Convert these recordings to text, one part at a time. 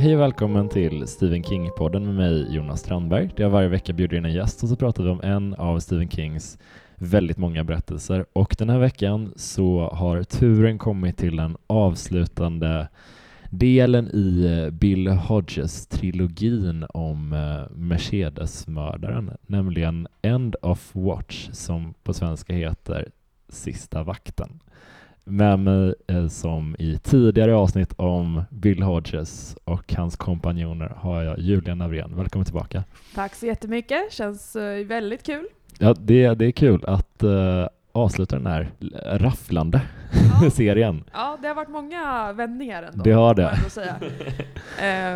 Hej och välkommen till Stephen King-podden med mig Jonas Strandberg där jag varje vecka bjuder in en gäst och så pratar vi om en av Stephen Kings väldigt många berättelser. Och den här veckan så har turen kommit till den avslutande delen i eh, Bill Hodges-trilogin om eh, Mercedes-mördaren, nämligen End of Watch, som på svenska heter Sista vakten. Med mig eh, som i tidigare avsnitt om Bill Hodges och hans kompanjoner har jag Julia Navrén. Välkommen tillbaka. Tack så jättemycket, känns väldigt kul. Ja, det, det är kul att uh, avsluta den här rafflande ja. serien. Ja, det har varit många vändningar ändå. Det har det. Säga.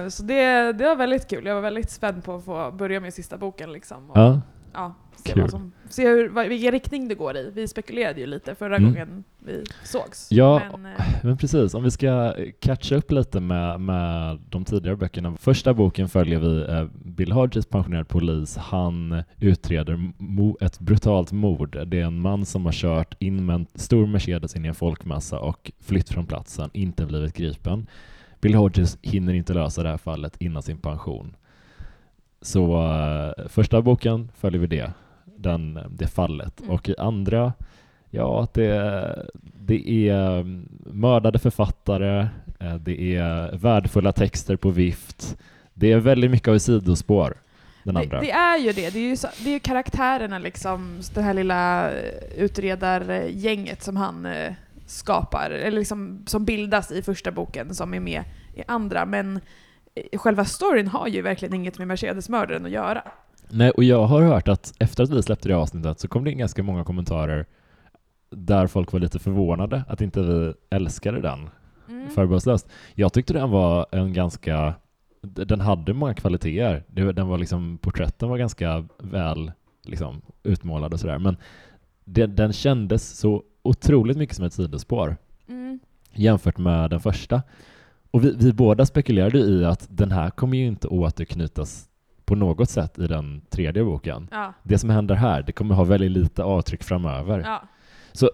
uh, så det, det var väldigt kul. Jag var väldigt spänd på att få börja med sista boken. Liksom. Och, ja. Ja se, vad som, se hur, vilken riktning det går i. Vi spekulerade ju lite förra mm. gången vi sågs. Ja, men, eh, men, precis. Om vi ska catcha upp lite med, med de tidigare böckerna. Första boken följer vi eh, Bill Hodges, pensionerad polis. Han utreder ett brutalt mord. Det är en man som har kört in med en stor Mercedes in i en folkmassa och flytt från platsen, inte blivit gripen. Bill Hodges hinner inte lösa det här fallet innan sin pension. Så uh, första boken följer vi det den, det fallet. Mm. Och i andra, ja, det, det är mm, mördade författare, eh, det är värdefulla texter på vift. Det är väldigt mycket av ett sidospår. Det, det, är ju det. Det är ju så, det är karaktärerna, liksom, det här lilla eh, utredargänget som han skapar, eller liksom, som bildas i första boken, som är med i andra. Men själva storyn har ju verkligen inget med Mercedes-mördaren att göra. Nej, och jag har hört att efter att vi släppte det avsnittet så kom det in ganska många kommentarer där folk var lite förvånade att inte vi älskade den mm. förbehållslöst. Jag tyckte den var en ganska, den hade många kvaliteter. Den var liksom, porträtten var ganska väl liksom, utmålad och sådär, men det, den kändes så otroligt mycket som ett sidospår mm. jämfört med den första. Och vi, vi båda spekulerade i att den här kommer ju inte återknytas på något sätt i den tredje boken. Ja. Det som händer här, det kommer ha väldigt lite avtryck framöver. Ja. Så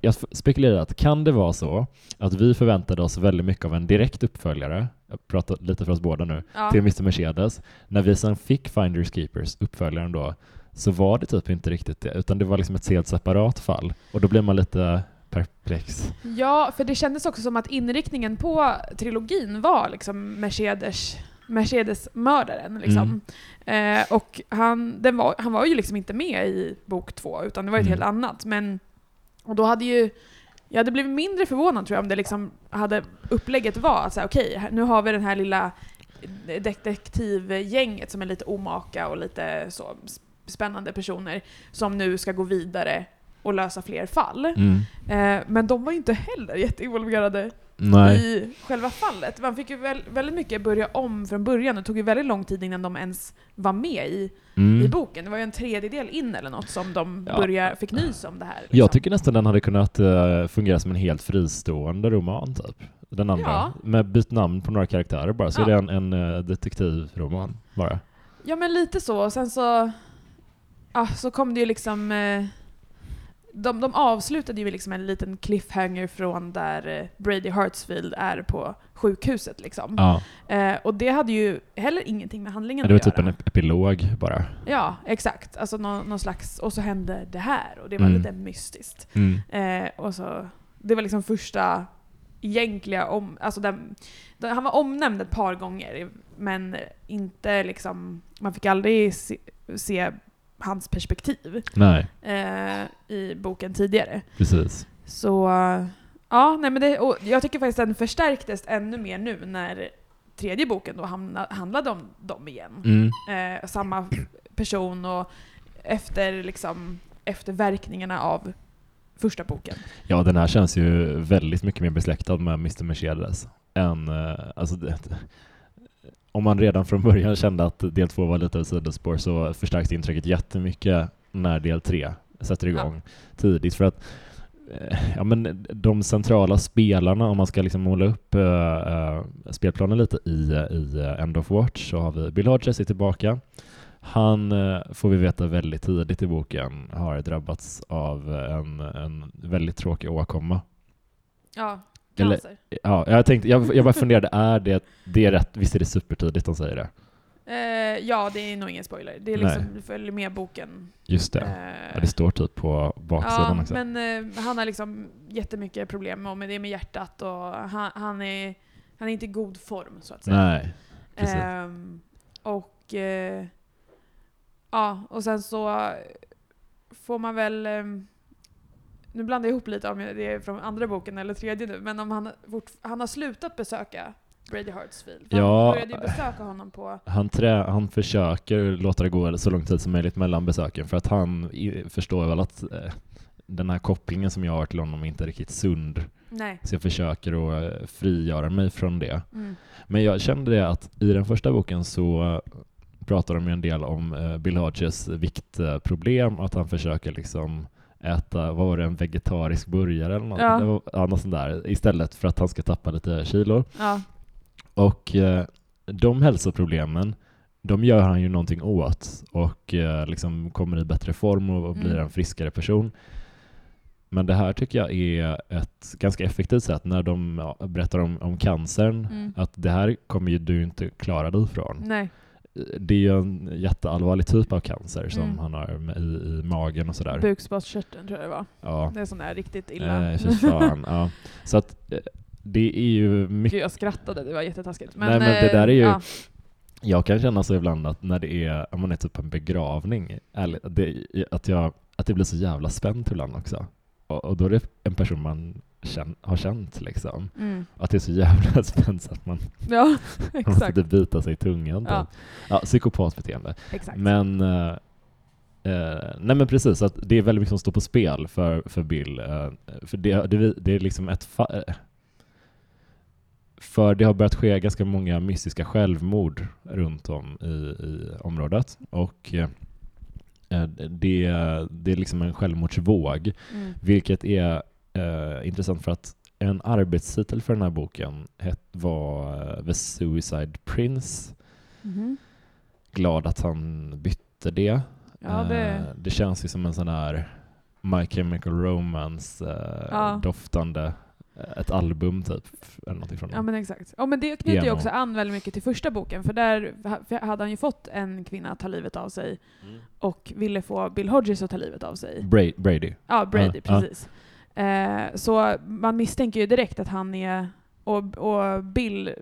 jag spekulerar att kan det vara så att vi förväntade oss väldigt mycket av en direkt uppföljare, jag pratar lite för oss båda nu, ja. till Mr. Mercedes. När vi sen fick Finders Keepers, uppföljaren då, så var det typ inte riktigt det, utan det var liksom ett helt separat fall. Och då blir man lite perplex. Ja, för det kändes också som att inriktningen på trilogin var liksom Mercedes Mercedes-mördaren. Liksom. Mm. Eh, och han, var, han var ju liksom inte med i bok två, utan det var ett mm. helt annat. Men, och då hade ju, jag hade blivit mindre förvånad tror jag om det liksom hade upplägget var att säga okej, okay, nu har vi den här lilla detektivgänget som är lite omaka och lite så spännande personer som nu ska gå vidare och lösa fler fall. Mm. Eh, men de var ju inte heller jätteinvolverade Nej. i själva fallet. Man fick ju väldigt mycket börja om från början. Det tog ju väldigt lång tid innan de ens var med i, mm. i boken. Det var ju en tredjedel in eller något som de ja. började, fick nys om det här. Liksom. Jag tycker nästan den hade kunnat uh, fungera som en helt fristående roman typ. Den andra. Ja. Med bytt namn på några karaktärer bara, så ja. är det en, en uh, detektivroman bara. Ja men lite så. Och sen så, ja, så kom det ju liksom uh, de, de avslutade ju liksom en liten cliffhanger från där eh, Brady Hartsfield är på sjukhuset. Liksom. Ja. Eh, och det hade ju heller ingenting med handlingen att göra. Det var typ en epilog bara. Ja, exakt. Alltså någon, någon, slags, och så hände det här och det var mm. lite mystiskt. Mm. Eh, och så, det var liksom första egentliga om, alltså den, den, han var omnämnd ett par gånger men inte liksom, man fick aldrig se, se hans perspektiv eh, i boken tidigare. Precis. Så ja, nej men det, och jag tycker faktiskt att den förstärktes ännu mer nu när tredje boken då handlade om dem igen. Mm. Eh, samma person och efter, liksom, efter verkningarna av första boken. Ja, den här känns ju väldigt mycket mer besläktad med Mr. Mercedes än, eh, alltså det, om man redan från början kände att del två var lite av sidospår så förstärks intrycket jättemycket när del tre sätter igång ja. tidigt. För att eh, ja, men de centrala spelarna, om man ska liksom måla upp uh, spelplanen lite i, i End of Watch, så har vi Bill Hodges är tillbaka. Han, uh, får vi veta väldigt tidigt i boken, har drabbats av en, en väldigt tråkig åkomma. Ja, cancer. ja, jag, tänkte, jag, jag bara funderade, är det, det är rätt, visst är det supertidigt de säger det? Eh, ja, det är nog ingen spoiler. Det är liksom, du följer med boken. Just det. Eh, ja, det står typ på baksidan ja, också. men eh, han har liksom jättemycket problem med det med hjärtat och han, han, är, han är inte i god form så att säga. Nej, precis. Ehm, och eh, ja, och sen så får man väl ehm, nu blandar jag ihop lite om det är från andra boken eller tredje nu, men om han, han har slutat besöka Brady Hartsfield. Ja, han började ju besöka honom på... Han, trä, han försöker låta det gå så lång tid som möjligt mellan besöken för att han förstår väl att eh, den här kopplingen som jag har till honom är inte riktigt sund. Nej. Så jag försöker att eh, frigöra mig från det. Mm. Men jag kände det att i den första boken så pratar de ju en del om eh, Bill Hodges viktproblem, att han försöker liksom äta, vad var det, en vegetarisk burgare eller något, ja. ja, något sånt där, istället för att han ska tappa lite kilo. Ja. Och eh, de hälsoproblemen, de gör han ju någonting åt och eh, liksom kommer i bättre form och, och blir mm. en friskare person. Men det här tycker jag är ett ganska effektivt sätt när de ja, berättar om, om cancern, mm. att det här kommer ju du inte klara dig ifrån. Nej. Det är ju en jätteallvarlig typ av cancer som mm. han har i, i magen och sådär. Bukspottkörteln tror jag det var. Ja. Det är sån där riktigt illa. Eh, fan, ja. Så att eh, det är ju mycket... Gud, jag skrattade, det var jättetaskigt. Men, Nej, men det där är ju... Ja. Jag kan känna så ibland att när det är, om man är typ på en begravning, ärligt, det, att, jag, att det blir så jävla spänt ibland också. Och, och då är det en person man känn, har känt liksom. Mm. Att det är så jävla spänt att man, ja, man måste bita sig i tungan. Ja. Ja, psykopatbeteende. Exakt. Men uh, Uh, nej men precis, att det är väldigt mycket som står på spel för, för Bill. Uh, för det, det, det, är liksom ett uh, för det har börjat ske ganska många mystiska självmord runt om i, i området. Och eh, det, det är liksom en självmordsvåg, mm. vilket är eh, intressant för att en arbetstitel för den här boken het, var uh, The Suicide Prince. Mm. Glad att han bytte det. Ja, det... Uh, det känns ju som en sån här My Chemical Romance-doftande uh, ja ett album typ, eller någonting från Ja men exakt. Ja men det knyter ju också an väldigt mycket till första boken, för där hade han ju fått en kvinna att ta livet av sig mm. och ville få Bill Hodges att ta livet av sig. Bra Brady. Ja, Brady, ja, precis. Ja. Eh, så man misstänker ju direkt att han är, och, och Bill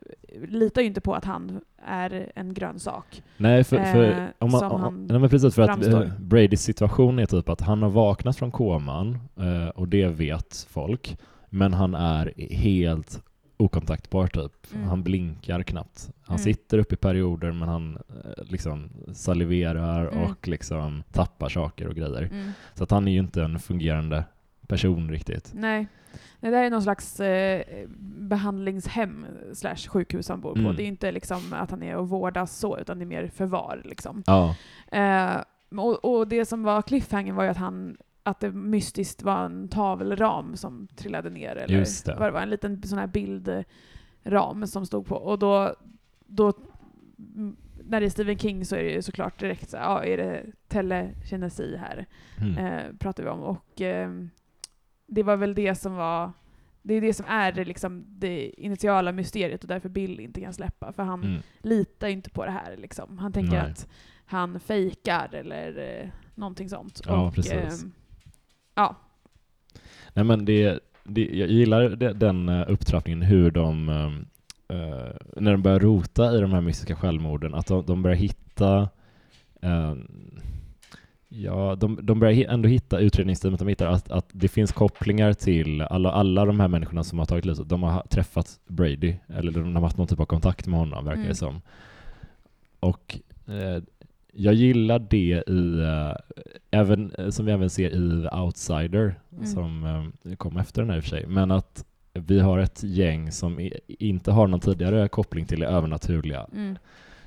litar ju inte på att han är en grönsak. Nej, för, för eh, om man, om, nej, men precis för framstår. att Bradys situation är typ att han har vaknat från koman, eh, och det vet folk. Men han är helt okontaktbar typ. Mm. Han blinkar knappt. Han mm. sitter upp i perioder men han eh, liksom saliverar mm. och liksom tappar saker och grejer. Mm. Så att han är ju inte en fungerande person riktigt. Nej. Det där är någon slags eh, behandlingshem slash sjukhus han bor på. Mm. Det är inte liksom att han är och vårdas så, utan det är mer förvar. Liksom. Ja. Eh, och, och, det som var cliffhanger var ju att han att det mystiskt var en tavelram som trillade ner. Eller Just det. det var en liten sån här bildram som stod på. Och då, då när det är Stephen King så är det ju såklart direkt så här, ja, är det telekinesi här? Mm. Eh, pratar vi om. Och eh, det var väl det som var det är det som är det, liksom, det initiala mysteriet och därför Bill inte kan släppa. För han mm. litar inte på det här. Liksom. Han tänker Nej. att han fejkar eller eh, någonting sånt. Ja, och, precis. Eh, Ja. Nej men det, det jag gillar den eh, upptrappningen hur de, uh, när de börjar rota i de här mystiska självmorden, att de, de börjar hitta uh, Ja, de, de börjar ändå hitta, utredningsteamet, de hittar att, att det finns kopplingar till alla, alla de här människorna som har tagit livet. De har träffat Brady, eller de har haft någon typ av kontakt med honom, verkar mm. det som. Och eh, jag gillar det i, uh, även, som vi även ser i The Outsider, mm. som um, kom efter den här i och för sig, men att vi har ett gäng som i, inte har någon tidigare koppling till det övernaturliga, mm.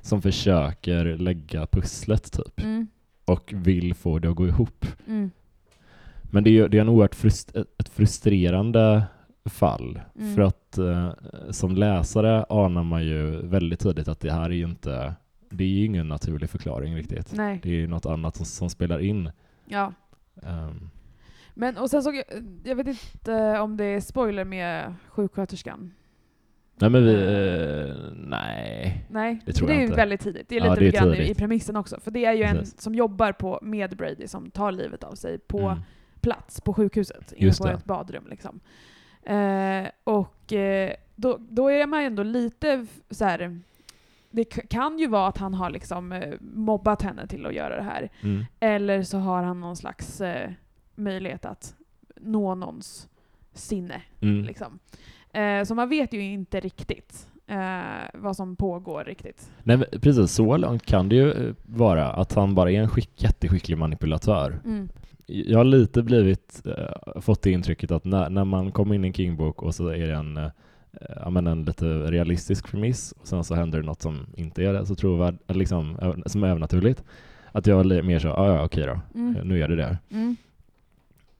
som försöker lägga pusslet typ, mm. Och vill få det att gå ihop. Mm. Men det är, det är en oerhört frust, ett frustrerande fall, mm. för att uh, som läsare anar man ju väldigt tidigt att det här är ju inte det är ju ingen naturlig förklaring riktigt. Nej. Det är något annat som, som spelar in. Ja. Um. Men och sen såg jag, jag vet inte om det är spoiler med sjuksköterskan. Nej men vi, eh, nej. Nej, det tror det jag är inte. väldigt tidigt. Det är Ja, lite det är i, premissen också. För det är ju en Precis. som jobbar på, med Brady som tar livet av sig på Mm. plats på sjukhuset, inne på det. ett badrum. Liksom. Eh, och eh, då, då är man ju ändå lite så här. Det kan ju vara att han har liksom eh, mobbat henne till att göra det här. Mm. Eller så har han någon slags eh, möjlighet att nå någons sinne. Mm. Liksom. Eh, så man vet ju inte riktigt eh, vad som pågår riktigt. Nej, precis så långt kan det ju eh, vara att han bara är en skick, jätteskicklig manipulatör. Mm. Jag har lite blivit, eh, fått det intrycket att när, när man kommer in i en King-bok och så är det en, eh, ja, men en lite realistisk premiss och sen så händer det något som inte är det, så tror jag, eller liksom, som är övernaturligt, att jag är mer så, ja ja okej då, Mm. Eh, nu är det det. Mm.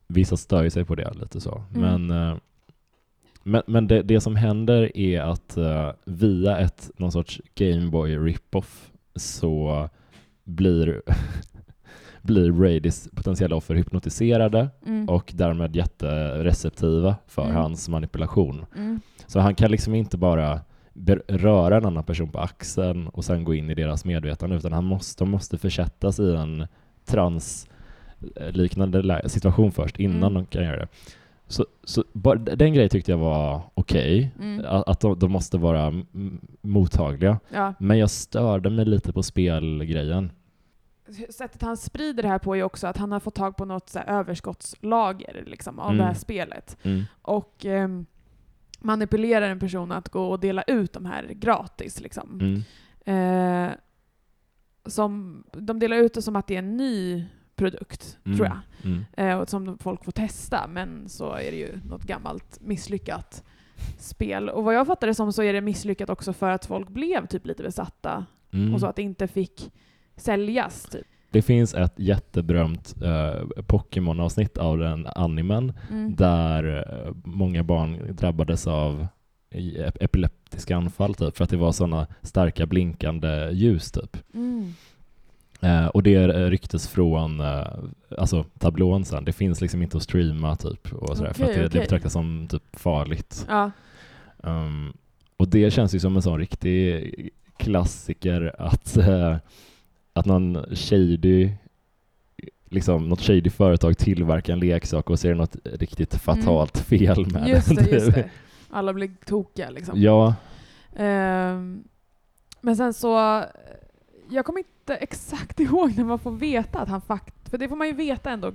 Vissa stör sig på det lite så. Mm. Men, eh, men, men det, det som händer är att eh, via ett någon sorts Gameboy rip-off så blir, blir Bradys potentiella offer hypnotiserade Mm. och därmed jättereceptiva för Mm. hans manipulation. Mm. Så han kan liksom inte bara röra en annan person på axeln och sen gå in i deras medvetande utan han måste, måste försättas i en transliknande lä- situation först innan Mm. de kan göra det. Så, så bara, den grejen tyckte jag var okej, Mm. att, att de, de måste vara mottagliga. Ja. Men jag störde mig lite på spelgrejen. Sättet han sprider det här på är också att han har fått tag på något så överskottslager liksom, av Mm. det här spelet. Mm. Och ehm, manipulerar en person att gå och dela ut de här gratis. Liksom. Mm. Eh, som, de delar ut det som att det är en ny produkt, Mm. tror jag. Mm. Eh, och som folk får testa, men så är det ju något gammalt misslyckat spel. Och vad jag fattar det som så är det misslyckat också för att folk blev typ lite besatta Mm. och så att det inte fick säljas. Typ. Det finns ett jätteberömt eh, Pokémon-avsnitt av den animen Mm. där eh, många barn drabbades av epileptiska anfall typ, för att det var sådana starka blinkande ljus typ. Mm. Eh, och det eh, rycktes från eh, alltså, tablån sen. Det finns liksom inte att streama typ och sådär, för att Okej, det, det okej. betraktas som typ farligt. Ja. Um, och det känns ju som en sån riktig klassiker att, eh, att någon shady liksom något shady företag tillverkar en leksak och det något riktigt fatalt fel med Mm. Just det, just det. Alla blir tokiga liksom. Ja, Ehm, men sen så, jag kommer inte exakt ihåg när man får veta att han fakt... För det får man ju veta ändå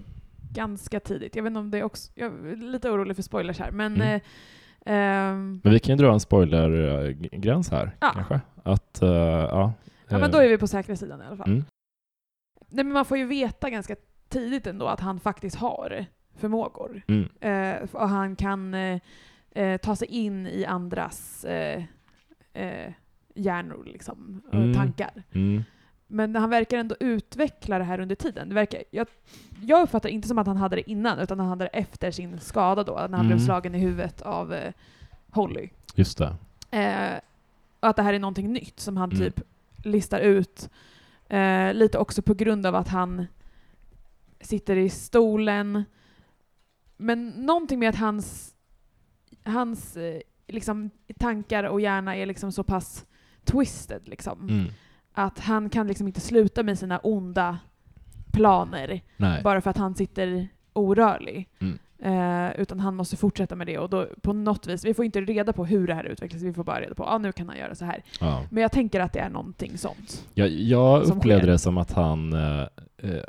ganska tidigt. Jag vet inte om det är också... Jag är lite orolig för spoilers här, men... Mm. eh, ehm, men vi kan ju dra en spoilergräns här Ja. kanske. Att, eh, ja. ja, men då är vi på säkra sidan i alla fall. Mm. Nej, men man får ju veta ganska tidigt ändå att han faktiskt har förmågor. Mm. Eh, och han kan eh, eh, ta sig in i andras eh, eh, hjärnor liksom, och Mm. tankar. Mm. Men han verkar ändå utveckla det här under tiden. Det verkar, jag, jag uppfattar inte som att han hade det innan, utan han hade det efter sin skada då, när han Mm. blev slagen i huvudet av eh, Holly. Just det. Eh, och att det här är någonting nytt som han Mm. typ listar ut. Eh, lite också på grund av att han sitter i stolen. Men någonting med att hans, hans eh, liksom, tankar och hjärna är liksom så pass twisted. Liksom. Mm. Att han kan liksom inte sluta med sina onda planer Nej. bara för att han sitter orörlig. Mm. Eh, utan han måste fortsätta med det och då på något vis, vi får inte reda på hur det här utvecklas, vi får bara reda på att ah, nu kan han göra så här. Ja. Men jag tänker att det är någonting sånt. Jag, jag upplevde sker. det som att han, eh, eh,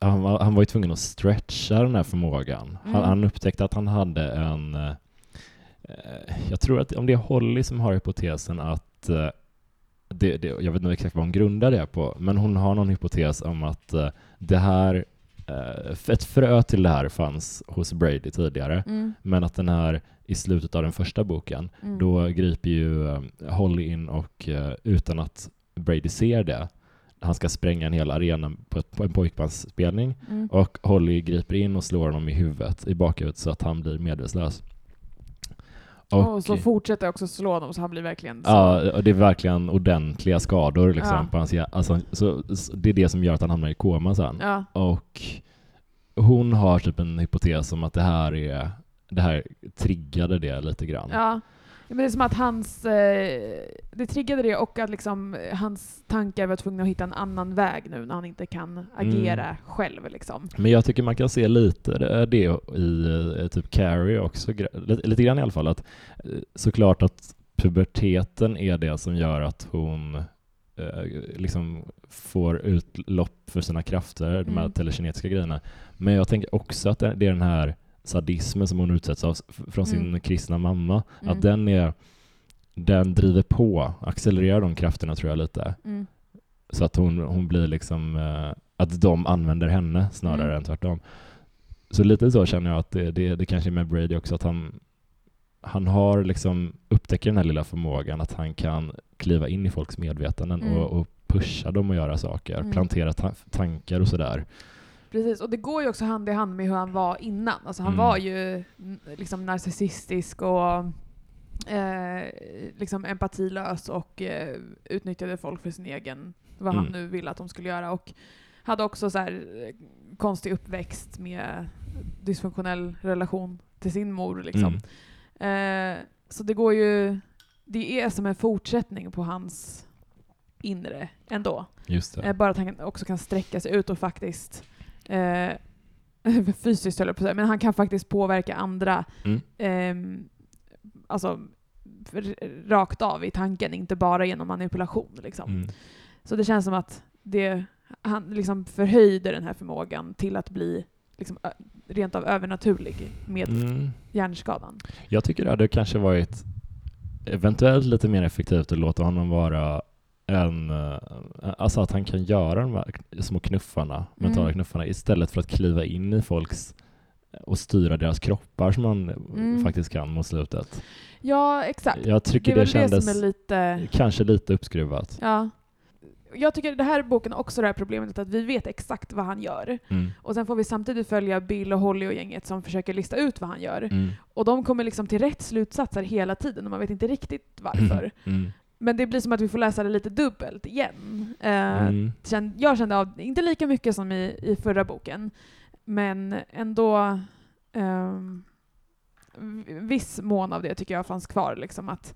han, var, han var ju tvungen att stretcha den här förmågan. Han, Mm. han upptäckte att han hade en... Eh, eh, jag tror att om det är Holly som har hypotesen att eh, det, det, jag vet inte exakt vad hon grundar det på, men hon har någon hypotes om att eh, det här, eh, ett frö till det här fanns hos Brady tidigare, Mm. men att den här i slutet av den första boken, Mm. då griper ju eh, Holly in och utan att Brady ser det, han ska spränga en hel arena på, ett, på en pojkbandsspelning Mm. och Holly griper in och slår honom i huvudet, i bakhuvudet så att han blir medvetslös. Och, så fortsätter jag också slå honom så han blir verkligen så. Ja, och det är verkligen ordentliga skador liksom Ja. på hans. Alltså, så, så det är det som gör att han hamnar i koma sen. Ja. Och hon har typ en hypotes om att det här är det här triggade det lite grann. Ja. Men det är som att hans, eh, det triggade det och att liksom hans tankar var tvungna att hitta en annan väg nu när han inte kan agera mm. själv. Liksom. Men jag tycker man kan se lite det i eh, typ Carrie också, lite, lite grann i alla fall. Att, eh, såklart att puberteten är det som gör att hon liksom får utlopp för sina krafter, mm. de här mm. telekinetiska grejerna. Men jag tänker också att det är den här sadismen som hon utsätts av från sin mm. kristna mamma, mm. att den är den driver på, accelererar de krafterna tror jag lite. Mm. Så att hon, hon blir liksom, eh, att de använder henne snarare mm. än tvärtom. Så lite så känner jag att det, det, det kanske är med Brady också, att han, han har liksom upptäcker den här lilla förmågan att han kan kliva in i folks medvetanden mm. och, och, pusha dem att göra saker, mm. plantera ta tankar och sådär. Precis, och det går ju också hand i hand med hur han var innan. Alltså han mm. var ju liksom narcissistisk och eh, liksom empatilös och eh, utnyttjade folk för sin egen, vad mm. han nu ville att de skulle göra. Och hade också så här, eh, konstig uppväxt med dysfunktionell relation till sin mor. Liksom. Mm. Eh, så det går ju, det är som en fortsättning på hans inre ändå. Just eh, bara att han också kan sträcka sig ut och faktiskt eh, fysiskt höll jag på att säga, men han kan faktiskt påverka andra mm. eh, alltså, rakt av i tanken, inte bara genom manipulation. Liksom. Mm. Så det känns som att det, han liksom förhöjde den här förmågan till att bli liksom, rent av övernaturlig med mm. hjärnskadan. Jag tycker det hade kanske varit eventuellt lite mer effektivt att låta honom vara en, eh, alltså att han kan göra de här små knuffarna, mentala mm. knuffarna, istället för att kliva in i folks och styra deras kroppar som man mm. faktiskt kan mot slutet. Ja, exakt. Jag tycker det, det kändes det lite... kanske lite uppskruvat. Ja. Jag tycker det här boken också det här problemet att vi vet exakt vad han gör. Mm. Och sen får vi samtidigt följa Bill och Holly och gänget som försöker lista ut vad han gör. Mm. Och de kommer liksom till rätt slutsatser hela tiden och man vet inte riktigt varför. Men det blir som att vi får läsa det lite dubbelt igen. Uh, mm. Jag kände av, inte lika mycket som i, i förra boken, men ändå um, viss mån av det tycker jag fanns kvar. Liksom, att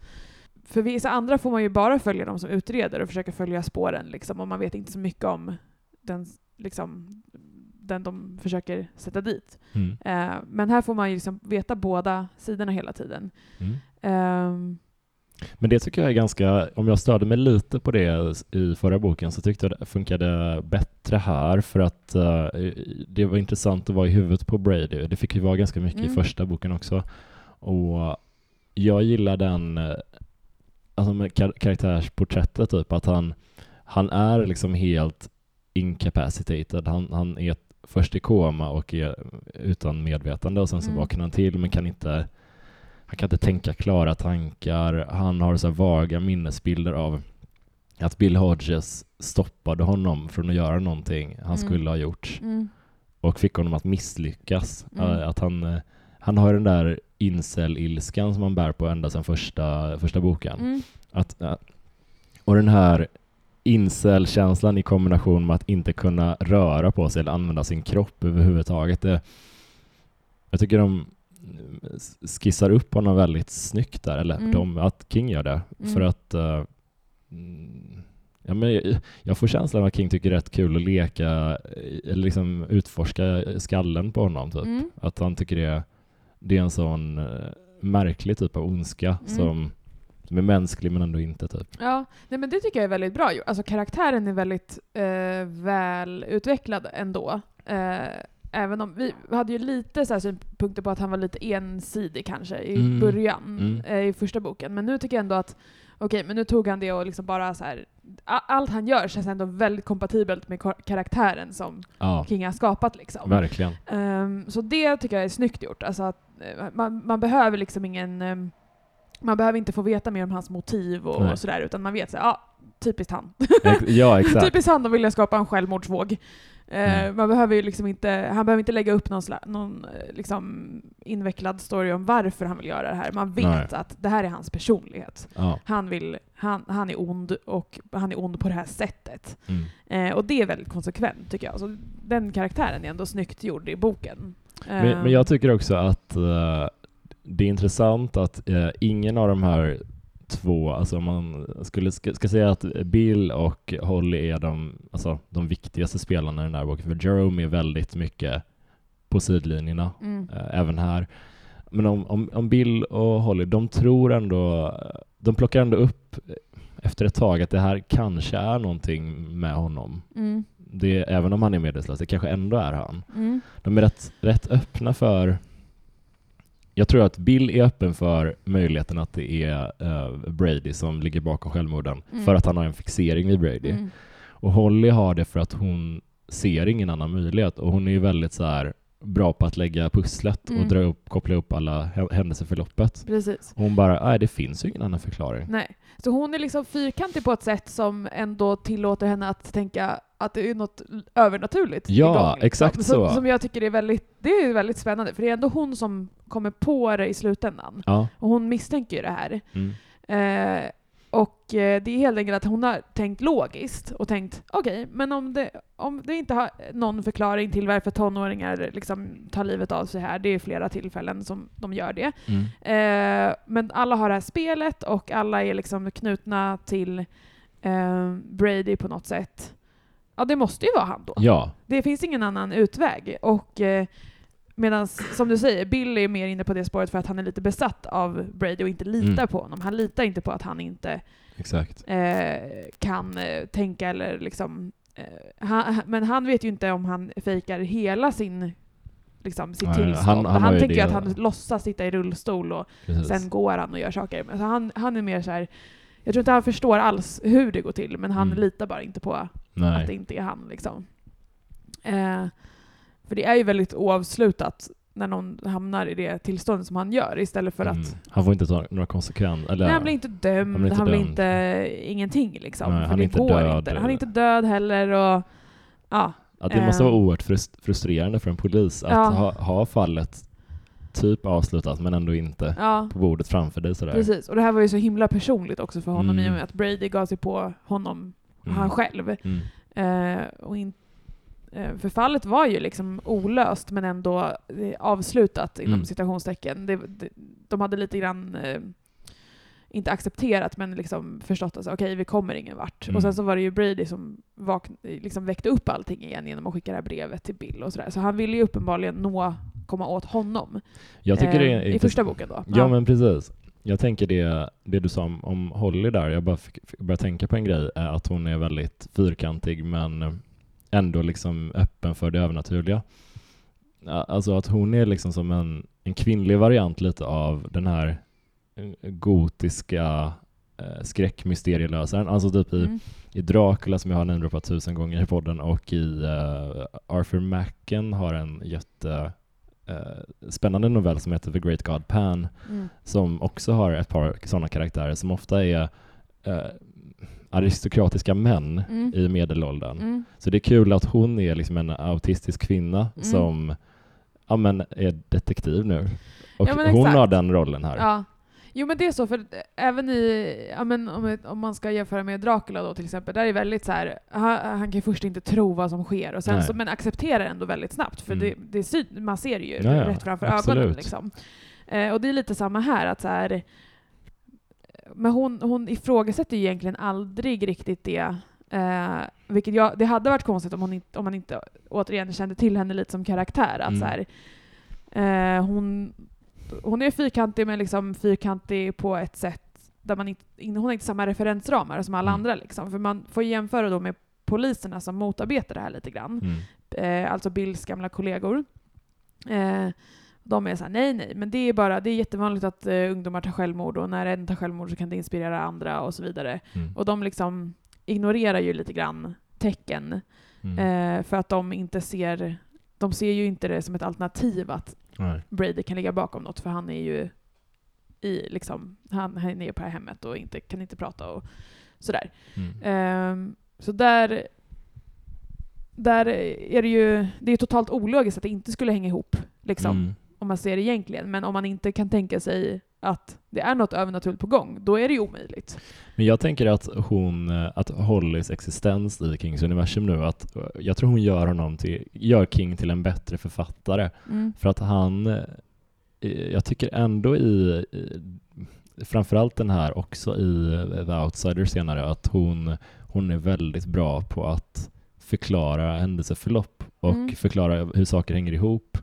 för vissa andra får man ju bara följa dem som utreder och försöka följa spåren, liksom, och man vet inte så mycket om den, liksom, den de försöker sätta dit. Mm. Uh, men här får man ju liksom veta båda sidorna hela tiden. Mm. Um, men det tycker jag är ganska, om jag störde mig lite på det i förra boken så tyckte jag det funkade bättre här för att uh, det var intressant att vara i huvudet på Brady. Det fick ju vara ganska mycket mm. i första boken också. Och jag gillar den, eh, alltså med kar karaktärsporträttet typ, att han, han är liksom helt incapacitated. Han, han är först i koma och är utan medvetande och sen så mm. vaknar han till men kan inte han kan inte tänka klara tankar. Han har så vaga minnesbilder av att Bill Hodges stoppade honom från att göra någonting han mm. skulle ha gjort mm. och fick honom att misslyckas. Mm. Att han, eh, han har den där incel-ilskan som han bär på ända sedan första, första boken. Mm. Att, eh, och den här incel-känslan i kombination med att inte kunna röra på sig eller använda sin kropp överhuvudtaget. Det, jag tycker de skissar upp honom väldigt snyggt där, eller mm. de, att King gör det. Mm. För att uh, ja, men jag får känslan att King tycker det är rätt kul att leka, eller liksom utforska skallen på honom. Typ. Mm. Att han tycker det, det är en sån uh, märklig typ av ondska mm. som som är mänsklig men ändå inte typ. Ja, nej men det tycker jag är väldigt bra Alltså karaktären är väldigt eh, väl utvecklad ändå. Eh, Även om vi hade ju lite så här synpunkter på att han var lite ensidig kanske i mm. början, mm. Eh, i första boken. Men nu tycker jag ändå att, okej, okay, men nu tog han det och liksom bara så här, allt han gör känns ändå väldigt kompatibelt med karaktären som ja. King har skapat. Liksom. Verkligen. Um, så det tycker jag är snyggt gjort. Alltså att, eh, man, man behöver liksom ingen um, man behöver inte få veta mer om hans motiv och, och sådär, utan man vet så ja, typiskt han. ja, exakt. typiskt han att vilja skapa en självmordsvåg. Mm. Man behöver ju liksom inte, han behöver inte lägga upp någon, någon eh, liksom invecklad story om varför han vill göra det här. Man vet Nej. att det här är hans personlighet. Ja. Han, vill, han, han är ond och han är ond på det här sättet. Mm. Eh, och det är väldigt konsekvent tycker jag. Så den karaktären är ändå snyggt gjord i boken. Men, men jag tycker också att uh, det är intressant att uh, ingen av de här två, alltså om man skulle ska, ska, säga att Bill och Holly är de, alltså, de viktigaste spelarna i den här boken, för Jerome är väldigt mycket på sidlinjerna, mm. äh, även här. Men om, om, om, Bill och Holly, de tror ändå, de plockar ändå upp efter ett tag att det här kanske är någonting med honom. Mm. Det, även om han är medvetslös, det kanske ändå är han. Mm. De är rätt, rätt öppna för jag tror att Bill är öppen för möjligheten att det är uh, Brady som ligger bakom självmorden mm. för att han har en fixering vid Brady. Mm. Och Holly har det för att hon ser ingen annan möjlighet och hon är ju väldigt så här bra på att lägga pusslet mm. och dra upp, koppla upp alla händelseförloppet. Precis. Hon bara, nej det finns ju ingen annan förklaring. Nej. Så hon är liksom fyrkantig på ett sätt som ändå tillåter henne att tänka att det är något övernaturligt Ja, igång, liksom. exakt så. Som, jag tycker är väldigt, det är väldigt spännande, för det är ändå hon som kommer på det i slutändan. Ja. Och hon misstänker ju det här. Mm. Eh, och eh, det är helt enkelt att hon har tänkt logiskt och tänkt okej, okay, men om det, om det inte har någon förklaring till varför tonåringar liksom tar livet av sig här, det är flera tillfällen som de gör det. Mm. Eh, men alla har det här spelet och alla är liksom knutna till eh, Brady på något sätt. Ja, det måste ju vara han då. Ja. Det finns ingen annan utväg. Och eh, Medan, som du säger, Bill är mer inne på det spåret för att han är lite besatt av Brady och inte litar mm. på honom. Han litar inte på att han inte eh, kan eh, tänka eller liksom... Eh, han, men han vet ju inte om han fejkar hela sin liksom, sitt tillstånd. Han, han, han tänker att han låtsas sitta i rullstol och Precis. sen går han och gör saker. Alltså han, han är mer så här, jag tror inte han förstår alls hur det går till, men han mm. litar bara inte på Nej. att det inte är han. Liksom. Eh, för det är ju väldigt oavslutat när någon hamnar i det tillståndet som han gör istället för mm. att... Han får inte ta några konsekvenser? Nej, han blir inte dömd, han blir inte, han blir inte ingenting liksom. Nej, han är inte död. Inte. Han är inte död heller och... Ja. ja det måste vara ehm. oerhört frustrerande för en polis att ja. ha, ha fallet typ avslutat men ändå inte ja. på bordet framför dig sådär. Precis, och det här var ju så himla personligt också för honom mm. i och med att Brady gav sig på honom, mm. han själv. Mm. Eh, och in, Eh, för fallet var ju liksom olöst men ändå eh, avslutat inom mm. citationstecken. Det, det, de hade lite grann, eh, inte accepterat, men liksom förstått att okej, okay, vi kommer ingen vart. Mm. Och sen så var det ju Brady som vakn, liksom väckte upp allting igen genom att skicka det här brevet till Bill och sådär. Så han ville ju uppenbarligen nå, komma åt honom. Jag tycker eh, I första boken då. Ja, ja, men precis. Jag tänker det, det du sa om, om Holly där, jag bara började tänka på en grej, är att hon är väldigt fyrkantig men ändå liksom öppen för det övernaturliga. Alltså att hon är liksom som en, en kvinnlig variant lite av den här eh, gotiska eh, skräckmysterielösaren. Alltså typ i, mm. i Dracula som jag har nämnt tusen gånger i podden och i uh, Arthur Macken har en jätte uh, spännande novell som heter The Great God Pan mm. som också har ett par sådana karaktärer som ofta är uh, aristokratiska män mm. i medelåldern. Mm. Så det är kul att hon är liksom en autistisk kvinna mm. som ja, men är detektiv nu. Och ja, hon har den rollen här. Ja. Jo men det är så, för även i, ja, men om, om man ska jämföra med Dracula då till exempel, där är det väldigt så här, han, han kan först inte tro vad som sker, och sen så, men accepterar ändå väldigt snabbt, för mm. det, det, man ser det ju ja, rätt framför absolut. ögonen. Liksom. Eh, och det är lite samma här, att så här, men hon, hon ifrågasätter ju egentligen aldrig riktigt det. Eh, vilket jag, det hade varit konstigt om, hon inte, om man inte återigen kände till henne lite som karaktär. Att mm. så här, eh, hon, hon är fyrkantig, men liksom fyrkantig på ett sätt där man inte, hon har inte samma referensramar som alla mm. andra. Liksom. För man får jämföra då med poliserna som motarbetar det här lite grann. Mm. Eh, alltså Bills gamla kollegor. Eh, de är såhär, nej nej, men det är bara, det är jättevanligt att uh, ungdomar tar självmord och när en tar självmord så kan det inspirera andra och så vidare. Mm. Och de liksom ignorerar ju lite grann tecken mm. uh, för att de inte ser, de ser ju inte det som ett alternativ att nej. Brady kan ligga bakom något för han är ju i liksom, han, han är på det här hemmet och inte, kan inte prata och sådär. Mm. Um, så där där är det ju det är totalt ologiskt att det inte skulle hänga ihop. Liksom, mm. Om man ser det egentligen. Men om man inte kan tänka sig att det är något övernaturligt på gång, då är det ju omöjligt. Men jag tänker att hon, att Hollys existens i Kings universum nu, att jag tror hon gör honom till, gör King till en bättre författare. Mm. För att han, eh, jag tycker ändå i, framförallt den här också i The Outsider senare, att hon, hon är väldigt bra på att förklara händelseförlopp och mm. förklara hur saker hänger ihop.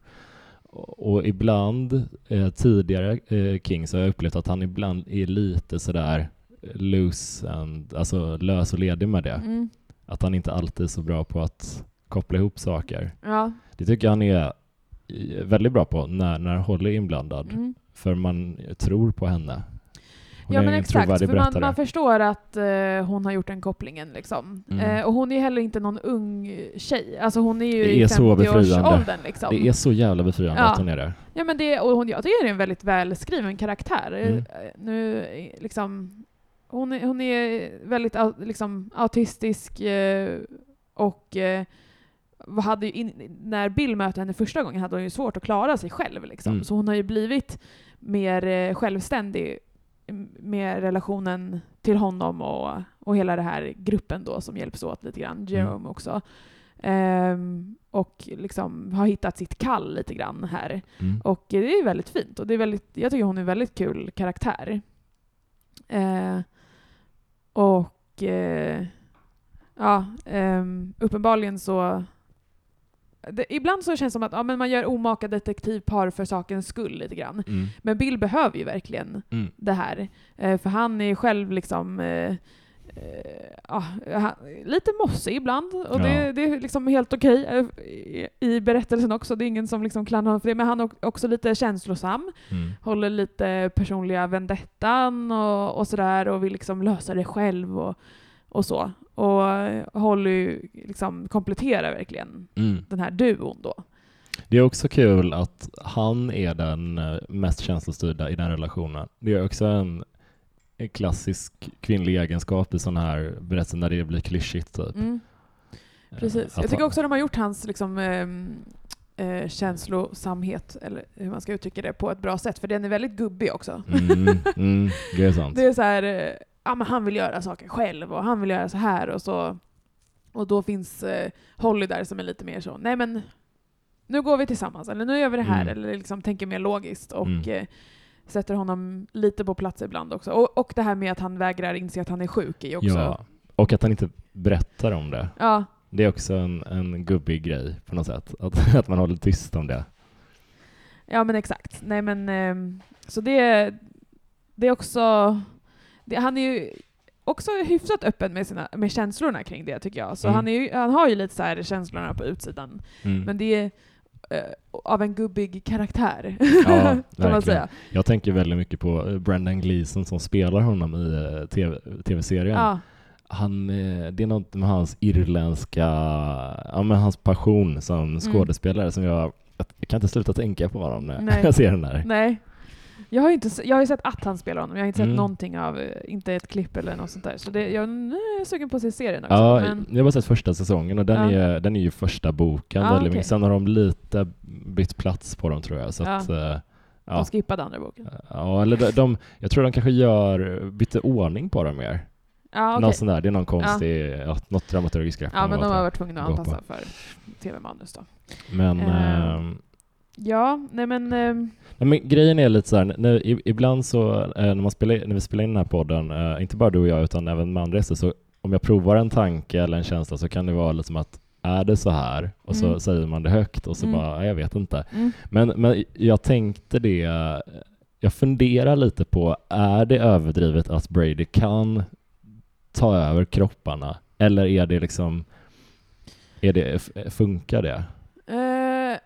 Och ibland, eh, tidigare eh, King, så har jag upplevt att han ibland är lite sådär loose and, alltså lös och ledig med det. Mm. Att han inte alltid är så bra på att koppla ihop saker. Ja. Det tycker jag han är eh, väldigt bra på när, när Holly är inblandad. Mm. För man tror på henne. Ja men exakt, för man, man, förstår att uh, hon har gjort den kopplingen liksom. Mm. Uh, och hon är heller inte någon ung tjej. Alltså hon är ju det är i 50-årsåldern liksom. Det är så jävla befriande ja. att hon är det. Ja men det, och hon, jag tycker det är en väldigt välskriven karaktär. Mm. Uh, nu liksom, hon är, hon är väldigt liksom, autistisk och hade in, när Bill mötte henne första gången hade hon ju svårt att klara sig själv. Liksom. Mm. Så hon har ju blivit mer självständig med relationen till honom och, och hela den här gruppen då som hjälps åt lite grann, mm. Jerome mm. också. Um, och liksom har hittat sitt kall lite grann här. Mm. Och det är väldigt fint och det är väldigt, jag tycker hon är en väldigt kul karaktär. Uh, och uh, ja, um, uppenbarligen så det, ibland så känns det som att ja, men man gör omaka detektivpar för sakens skull lite grann. Mm. Men Bill behöver ju verkligen mm. det här. Eh, för han är själv liksom eh, eh, ja, lite mossig ibland. Och ja. det, det, är liksom helt okej okay, eh, i, i, berättelsen också. Det är ingen som liksom klandrar honom för det. Men han är också lite känslosam. Mm. Håller lite personliga vendettan och, och sådär och vill liksom lösa det själv och, och så. Och Holly liksom kompletterar verkligen mm. den här duon då. Det är också kul att han är den eh, mest känslostyrda i den relationen. Det är också en, klassisk kvinnlig egenskap i sådana här berättelser när det blir klyschigt. Typ. Mm. Eh, Precis. Att jag tycker också att de har gjort hans liksom, eh, eh, känslosamhet, eller hur man ska uttrycka det, på ett bra sätt. För den är väldigt gubbig också. Mm, mm, det är sant. Det är så här, eh, ja, men han vill göra saker själv och han vill göra så här och så. Och då finns eh, Holly där som är lite mer så, nej men nu går vi tillsammans, eller nu gör vi det här, mm. eller liksom tänker mer logiskt och mm. eh, sätter honom lite på plats ibland också. Och, och det här med att han vägrar inse att han är sjuk är också... Ja, och att han inte berättar om det. Ja. Det är också en, en gubbig grej på något sätt, att, att man håller tyst om det. Ja men exakt. Nej men, eh, så det, det är också det, han är ju också hyfsat öppen med, sina, med känslorna kring det tycker jag. Så mm. han, är ju, han har ju lite så här känslorna på utsidan. Mm. Men det är uh, av en gubbig karaktär, ja, kan man säga. Jag tänker väldigt mycket på eh, Brendan Gleeson som spelar honom i TV, tv-serien. Ja. Han, det är något med hans irländska, ja men hans passion som mm. skådespelare mm. som jag, jag kan inte sluta tänka på honom när Nej. jag ser den där. Nej. Jag har, inte, jag har ju sett att han spelar honom, jag har inte mm. sett någonting av, eh, inte ett klipp eller något sånt där. Så det, jag är sugen på att se serien också. Ja, men... jag har bara sett första säsongen och den, ja. är, den är ju första boken ja, okay. Sen har de lite bytt plats på dem tror jag. Så ja. att, uh, ja. De skippade andra boken? Ja, eller de, de, jag tror de kanske gör, bytte ordning på dem mer. Ja, okay. Sån där, det är någon konstig, ja. något dramaturgiskt grepp. Ja, men de har varit tvungna att anpassa för tv-manus då. Men... Uh, ja, nej men... Uh, men grejen är lite så här, när, ibland så eh, när, man spelar, när vi spelar in den här podden, eh, inte bara du och jag utan även med andra så om jag provar en tanke eller en känsla så kan det vara liksom att är det så här? Och så mm. säger man det högt och så mm. bara, jag vet inte. Mm. Men, men jag tänkte det, jag funderar lite på, är det överdrivet att Brady kan ta över kropparna? Eller är det liksom, är det, funkar det? Uh,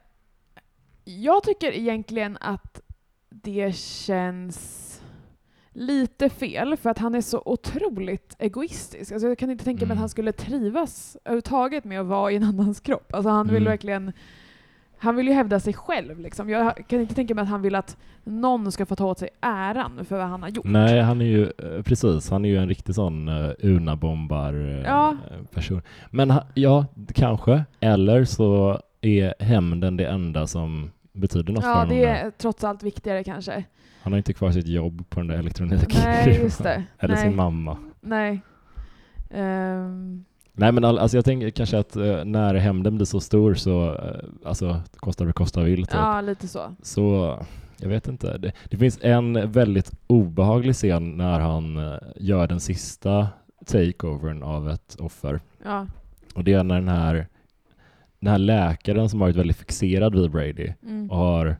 jag tycker egentligen att det känns lite fel, för att han är så otroligt egoistisk. Alltså jag kan inte tänka mig mm. att han skulle trivas överhuvudtaget med att vara i en annans kropp. Alltså han vill mm. verkligen han vill ju hävda sig själv liksom. Jag kan inte tänka mig att han vill att någon ska få ta åt sig äran för vad han har gjort. Nej, han är ju eh, precis, han är ju en riktig sån uh, Una-bombar-person. Uh, ja. Men ja, kanske. Eller så är hämnden det enda som betyder något ja, för honom. Ja, det är trots allt viktigare kanske. Han har inte kvar sitt jobb på den där elektroniken. Nej, just det. Eller Nej. sin mamma. Nej. Um... Nej men all, alltså jag tänker kanske att uh, när hämnden blir så stor så, uh, alltså kostar det kosta vill typ. Ja, lite så. Så, jag vet inte. Det, det finns en väldigt obehaglig scen när han uh, gör den sista takeovern av ett offer. Ja. Och det är när den här, den här läkaren som varit väldigt fixerad vid Brady mm. och har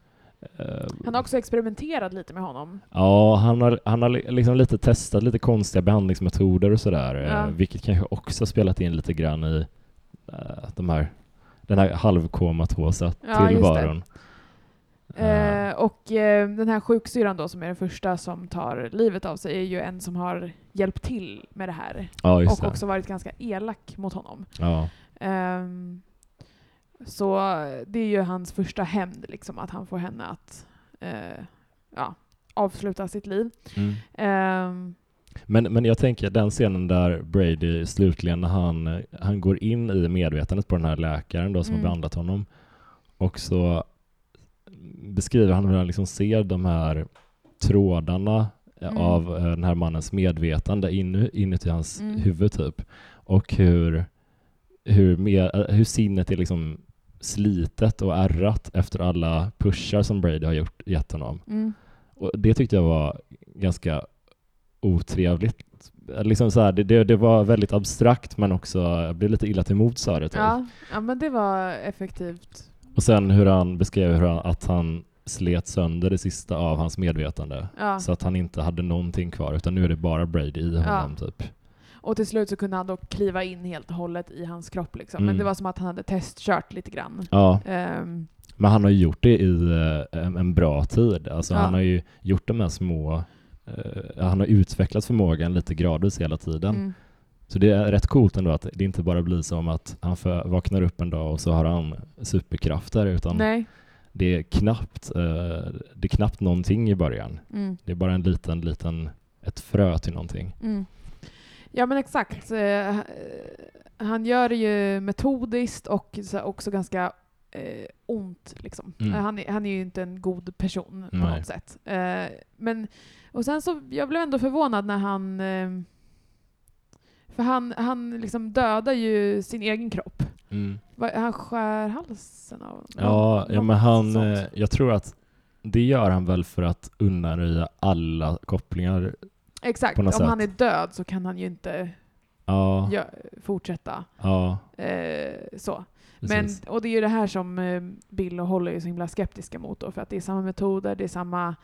Uh, han har också experimenterat lite med honom. Ja, han har, han har liksom lite testat lite konstiga behandlingsmetoder och sådär, ja. uh, vilket kanske också spelat in lite grann i uh, de här, den här halvkomatosa ja, tillvaron. och den här sjuksyran då, som är den första som tar livet av sig, är ju en som har hjälpt till med det här. Ja, och det. också varit ganska elak mot honom. Ja. Um, så det är ju hans första hämnd, liksom, att han får henne att eh, ja, avsluta sitt liv. Mm. Um, men, men jag tänker den scenen där Brady slutligen när han, han går in i medvetandet på den här läkaren då som mm. har behandlat honom och så beskriver han hur han liksom ser de här trådarna mm. av uh, den här mannens medvetande in, inuti hans mm. huvud typ och hur, hur, med, hur sinnet är liksom slitet och ärrat efter alla pushar som Brady har gjort, gett honom. Mm. Och det tyckte jag var ganska otrevligt. Liksom så här, det, det, det, var väldigt abstrakt men också, jag blev lite illa till mods av det. Ja, ja, men det var effektivt. Och sen hur han beskrev hur han, att han slet sönder det sista av hans medvetande. Ja. Så att han inte hade någonting kvar, utan nu är det bara Brady i honom. Ja. Typ. Och till slut så kunde han då kliva in helt och hållet i hans kropp. Liksom. Mm. Men det var som att han hade testkört lite grann. Ja. Um, men han har ju gjort det i uh, en bra tid. Alltså ja. Han har ju gjort de här små... Uh, han har utvecklat förmågan lite gradvis hela tiden. Mm. Så det är rätt coolt ändå att det inte bara blir som att han vaknar upp en dag och så har han superkrafter, utan Nej. det är knappt uh, det är knappt någonting i början. Mm. Det är bara en liten, liten, ett frö till någonting. Mm. Ja men exakt. Eh, han gör det ju metodiskt och också ganska eh, ont. Liksom. Mm. Han, är, han är ju inte en god person på Nej. något sätt. Eh, men, och sen så, jag blev ändå förvånad när han eh, för han, han liksom dödar ju sin egen kropp. Mm. Han skär halsen av Ja, ja men han, sånt. Eh, jag tror att det gör han väl för att undanröja alla kopplingar Exakt, om sätt. han är död så kan han ju inte ja. fortsätta. Ja. Eh, så. Men, och det är ju det här som eh, Bill och Holly är så himla skeptiska mot då, för att det är samma metoder, det är samma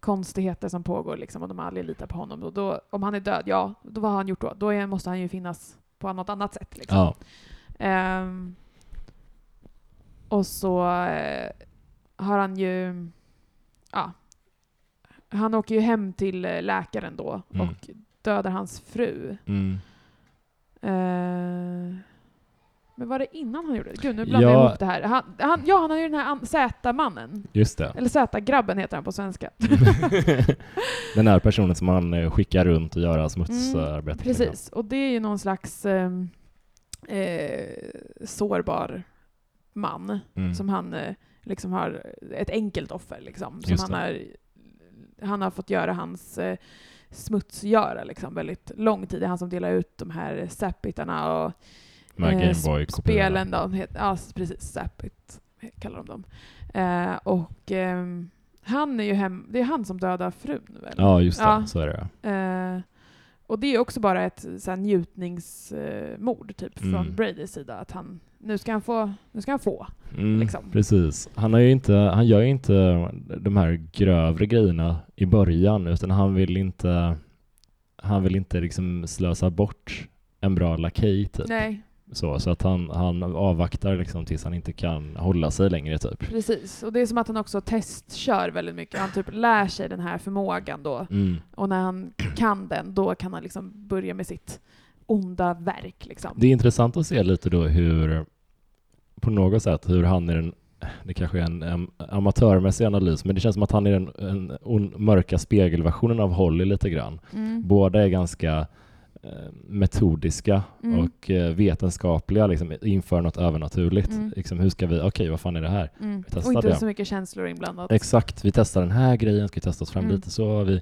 konstigheter som pågår liksom, och de aldrig litar på honom. Och då, om han är död, ja, då vad har han gjort då? Då är, måste han ju finnas på något annat sätt. Liksom. Ja. Um, och så uh, har han ju, ja, han åker ju hem till eh, läkaren då mm. och dödar hans fru. Mm. Uh, men var det innan han gjorde det? Gud, nu blandar ja. jag ihop det här. Han, han, ja, han har ju den här Z-mannen. Just det. Eller Z-grabben heter han på svenska. den här personen som han eh, skickar runt och gör smutsarbete. Mm, precis, och det är ju någon slags eh, eh, sårbar man mm. som han eh, liksom har ett enkelt offer liksom. Som han har han har fått göra hans eh, smutsgöra liksom väldigt lång tid. Det är han som delar ut de här zappitarna och eh, spelen. Då, ja, precis. Zappit kallar de dem. Eh, och eh, han är ju hem, det är han som dödar frun väl? Ja, just det. Ja. Så är det. Och det är också bara ett så här, njutningsmord typ mm. från Bradys sida. Att han, nu ska han få. Nu ska han få mm, liksom. Precis. Han, har ju inte, han gör ju inte de här grövre grejerna i början utan han vill inte han vill inte liksom slösa bort en bra lakej typ. Nej. Så, så att han, han avvaktar liksom tills han inte kan hålla sig längre typ. Precis, och det är som att han också testkör väldigt mycket. Han typ lär sig den här förmågan då. Mm. Och när han kan den, då kan han liksom börja med sitt onda verk. Liksom. Det är intressant att se lite då hur, på något sätt, hur han är den det kanske är en, en amatörmässig analys, men det känns som att han är den en, en mörka spegelversionen av Holly lite grann. Mm. Båda är ganska metodiska mm. och eh, vetenskapliga, liksom, inför något övernaturligt. Mm. Liksom, hur ska vi, okej okay, vad fan är det här? Mm. och inte det. så mycket känslor inblandat. Exakt, vi testar den här grejen, ska vi testa oss fram mm. lite så. Vi, eh,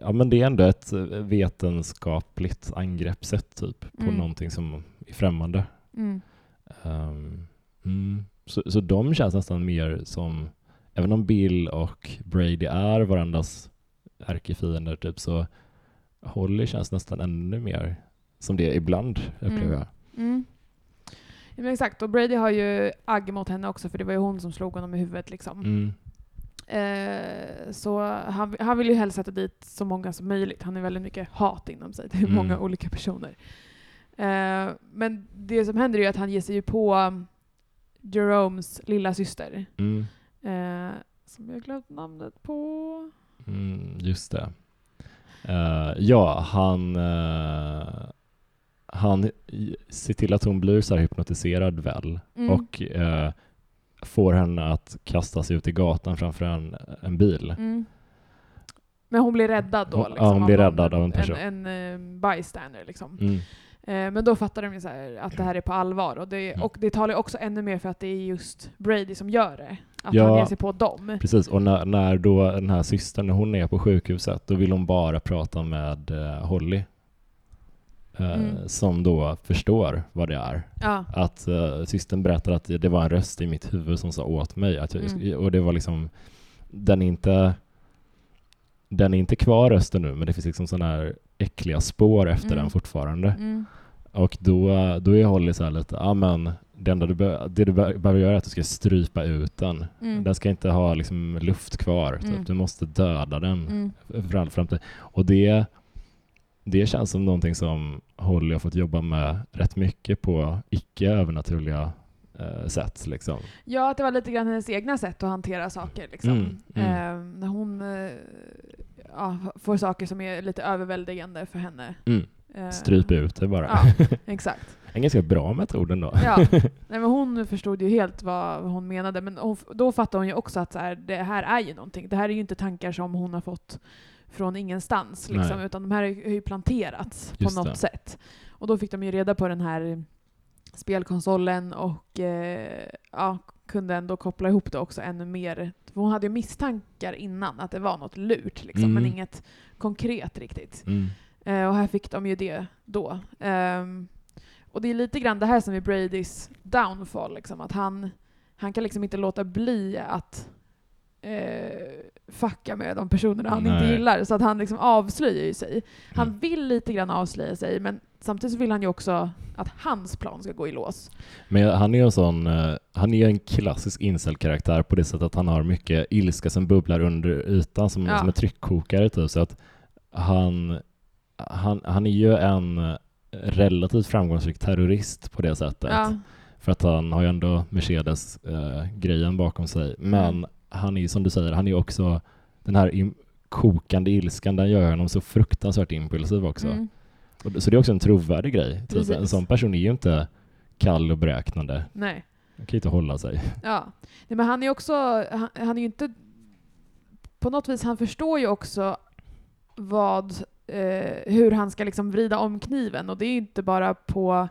ja men det är ändå ett vetenskapligt angreppssätt typ, på mm. någonting som är främmande. Mm. Um. Så, så de känns nästan mer som, även om Bill och Brady är varandras ärkefiender, typ, så Holly känns nästan ännu mer som det ibland, upplever mm. jag. Mm. Ja, men exakt, och Brady har ju agg mot henne också, för det var ju hon som slog honom i huvudet. Liksom. Mm. Eh, så han, han vill ju helst sätta dit så många som möjligt. Han har väldigt mycket hat inom sig. Det är mm. många olika personer. Eh, men det som händer är ju att han ger sig ju på Jeromes lilla syster. Mm. Eh, som jag glömt namnet på. Mm, just det. Uh, ja, han, uh, han ser till att hon blir så här hypnotiserad väl mm. och uh, får henne att kasta sig ut i gatan framför en, en bil. Mm. Men hon blir räddad då? Liksom, ja, hon blir räddad av en person. En, en bystander liksom. Mm. Eh, men då fattar de ju så att det här är på allvar. Och det, mm. och det talar också ännu mer för att det är just Brady som gör det. Att ja, han ger sig på dem. Precis, och när, när då den här systern, när hon är på sjukhuset, då vill hon bara prata med uh, Holly. Uh, mm. Som då förstår vad det är. Ja. Att uh, systern berättar att det var en röst i mitt huvud som sa åt mig. Att jag, mm. Och det var liksom, den är inte den är inte kvar rösten nu, men det finns liksom sådana här äckliga spår efter mm. den fortfarande. Mm. Och då, då är Holly så här lite, ja men det enda du, be det du be behöver göra är att du ska strypa ut den. Mm. Den ska inte ha liksom luft kvar, typ. Mm. du måste döda den mm. för all framtid. Och det, det känns som någonting som Holly har fått jobba med rätt mycket på icke övernaturliga eh, sätt. Liksom. Ja, att det var lite grann hennes egna sätt att hantera saker. Liksom. Mm, mm. Eh, när hon eh, ja, får saker som är lite överväldigande för henne. Mm. Eh, Strypa ut det bara. Ja, exakt. en ganska bra metod ändå. ja. Nej, men hon förstod ju helt vad hon menade, men hon, då fattade hon ju också att så här, det här är ju någonting. Det här är ju inte tankar som hon har fått från ingenstans, liksom, utan de här har ju planterats Just på något det. sätt. Och då fick de ju reda på den här spelkonsolen och eh, ja, kunde ändå koppla ihop det också ännu mer. För hon hade ju misstankar innan att det var något lurt, liksom, mm. men inget konkret riktigt. Mm. Eh, och här fick de ju det då. Um, och det är lite grann det här som är Bradys downfall, liksom, att han, han kan liksom inte låta bli att eh, fucka med de personerna han Nej. inte gillar. Så att han liksom avslöjar ju sig. Han mm. vill lite grann avslöja sig, men samtidigt vill han ju också att hans plan ska gå i lås. Men han är ju en sån, uh, han är en klassisk incel-karaktär på det sättet att han har mycket ilska som bubblar under ytan som, ja. som en tryckkokare typ. Så att han, han, han är ju en relativt framgångsrik terrorist på det sättet. Ja. För att han har ju ändå Mercedes-grejen uh, bakom sig. Men mm han är som du säger, han är också den här kokande ilskan, den gör honom så fruktansvärt impulsiv också. Mm. Och, så det är också en trovärdig grej. Typ, en sån person är ju inte kall och beräknande. Nej. Han kan ju inte hålla sig. Ja. Nej, men han är också, han, han är ju inte, på något vis, han förstår ju också vad, eh, hur han ska liksom vrida om kniven och det är ju inte bara på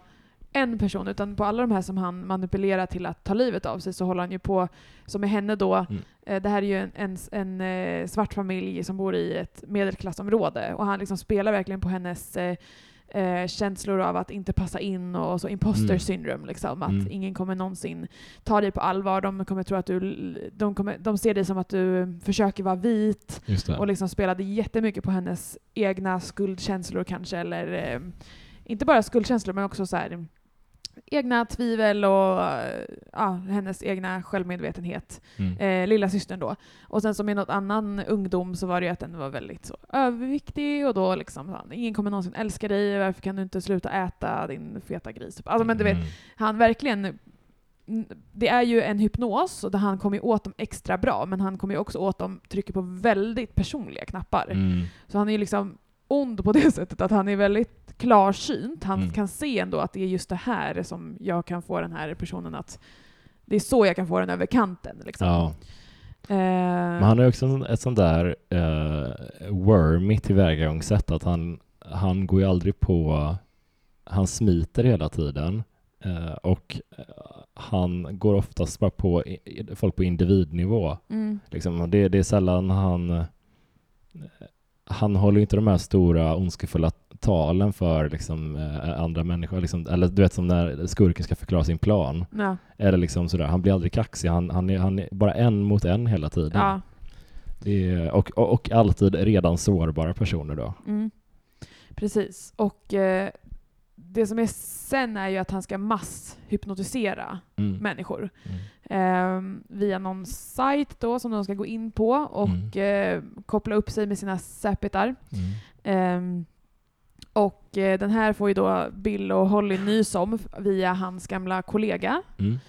en person, utan på alla de här som han manipulerar till att ta livet av sig så håller han ju på, som med henne då, mm. eh, det här är ju en, en, en eh, svart familj som bor i ett medelklassområde och han liksom spelar verkligen på hennes eh, eh, känslor av att inte passa in och så imposter mm. syndrome. Liksom, att mm. ingen kommer någonsin ta dig på allvar. De kommer tro att du, de, kommer, de ser dig som att du försöker vara vit och liksom spelade jättemycket på hennes egna skuldkänslor kanske, eller eh, inte bara skuldkänslor men också så här, egna tvivel och ja, hennes egna självmedvetenhet. Mm. Eh, lilla systern då. Och sen som i något annan ungdom så var det ju att den var väldigt så överviktig och då liksom, han, ingen kommer någonsin älska dig, varför kan du inte sluta äta din feta gris? Alltså men du vet, mm. han verkligen det är ju en hypnos och där han kommer åt dem extra bra, men han kommer också åt dem, trycker på väldigt personliga knappar. Mm. Så han är ju liksom ond på det sättet att han är väldigt klarsynt. Han mm. kan se ändå att det är just det här som jag kan få den här personen att det är så jag kan få den över kanten. Liksom. Ja. Eh. Men han har också ett sånt där uh, wormy tillvägagångssätt att han, han går ju aldrig på, han smiter hela tiden uh, och han går oftast bara på folk på individnivå. Mm. Liksom, det, det är sällan han han håller inte de här stora ondskefulla talen för liksom, eh, andra människor. Liksom, eller du vet som när skurken ska förklara sin plan. Ja. Eller liksom sådär, han blir aldrig kaxig, han, han, är, han är bara en mot en hela tiden. Ja. Är, och, och, och, alltid redan sårbara personer då. Mm. Precis, och eh, det som är sen är ju att han ska masshypnotisera mm. människor. Mm. Eh, via någon sajt då som de ska gå in på och mm. eh, koppla upp sig med sina säpitar. Eh, och eh, den här får ju då Bill och Holly nys om via hans gamla kollega. Mm.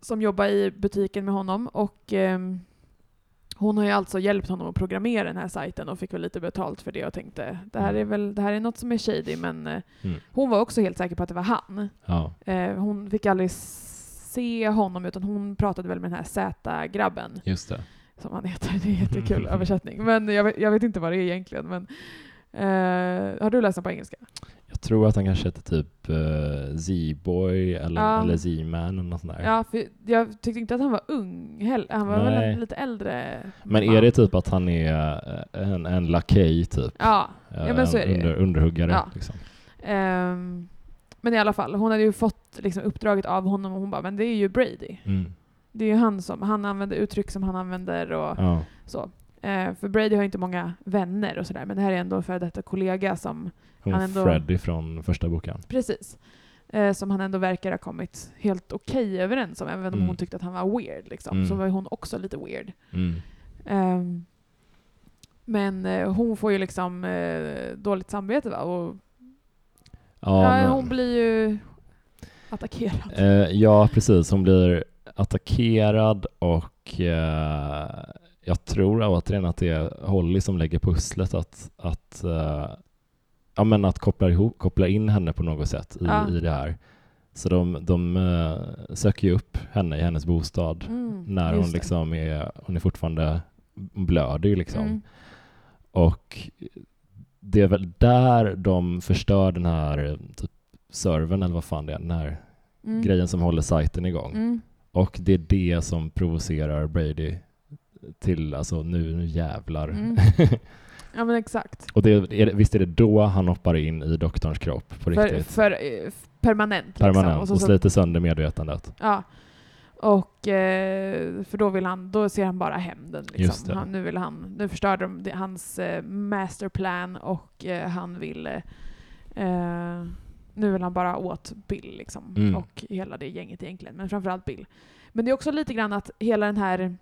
Som jobbar i butiken med honom. Och ehm, hon har ju alltså hjälpt honom att programmera den här sajten och fick väl lite betalt för det och tänkte det här mm. är väl det här är något som är shady men eh, mm. hon var också helt säker på att det var han. Ja. Eh, hon fick aldrig se honom utan hon pratade väl med den här Z-grabben. Just det. Som han heter. Det är en jättekul översättning. Men jag vet, jag vet, inte vad det är egentligen. Men, eh, har du läst den på engelska? Jag tror att han kanske heter typ uh, Z-boy eller, ja. eller Z-man eller något sånt där. Ja, för jag tyckte inte att han var ung heller. Han var Nej. väl lite äldre. Men är det typ att han är eh, en, en lakej typ? Ja, ja men så är det under, Underhuggare ja. liksom. Um, men i alla fall, hon hade ju fått liksom, uppdraget av honom och hon bara, men det är ju Brady. Mm. Det är ju han som, han använder uttryck som han använder och ja. så. Uh, för Brady har inte många vänner och sådär, men det här är ändå en före detta kollega som hon han ändå... Freddy från första boken. Precis. Uh, som han ändå verkar ha kommit helt okej okay överens om, även om mm. hon tyckte att han var weird. Liksom. Mm. Så var hon också lite weird. Mm. Um, men uh, hon får ju liksom dåligt samvete va? Och Ja, ja hon blir ju attackerad. Eh, ja, precis. Hon blir attackerad och eh, jag tror återigen att det är Holly som lägger pusslet att, att, eh, ja, men att koppla, ihop, koppla in henne på något sätt i, ja. i det här. Så de, de uh, söker ju upp henne i hennes bostad mm, när hon liksom är, hon är fortfarande blöder liksom. Mm. Och det är väl där de förstör den här typ, servern eller vad fan det är, den här mm. grejen som håller sajten igång. Mm. Och det är det som provocerar Brady till alltså nu, nu jävlar. Mm. Ja men exakt. Och det, är, visst är det då han hoppar in i doktorns kropp på för, riktigt? För, eh, permanent. Liksom. Permanent, och, så, och sliter sönder medvetandet. Ja. Och eh, för då vill han, då ser han bara hämnden. Liksom. Han, nu vill han, nu förstörde de hans eh, masterplan och eh, han vill eh, nu vill han bara åt Bill liksom. Mm. Och hela det gänget egentligen, men framförallt Bill. Men det är också lite grann att hela den här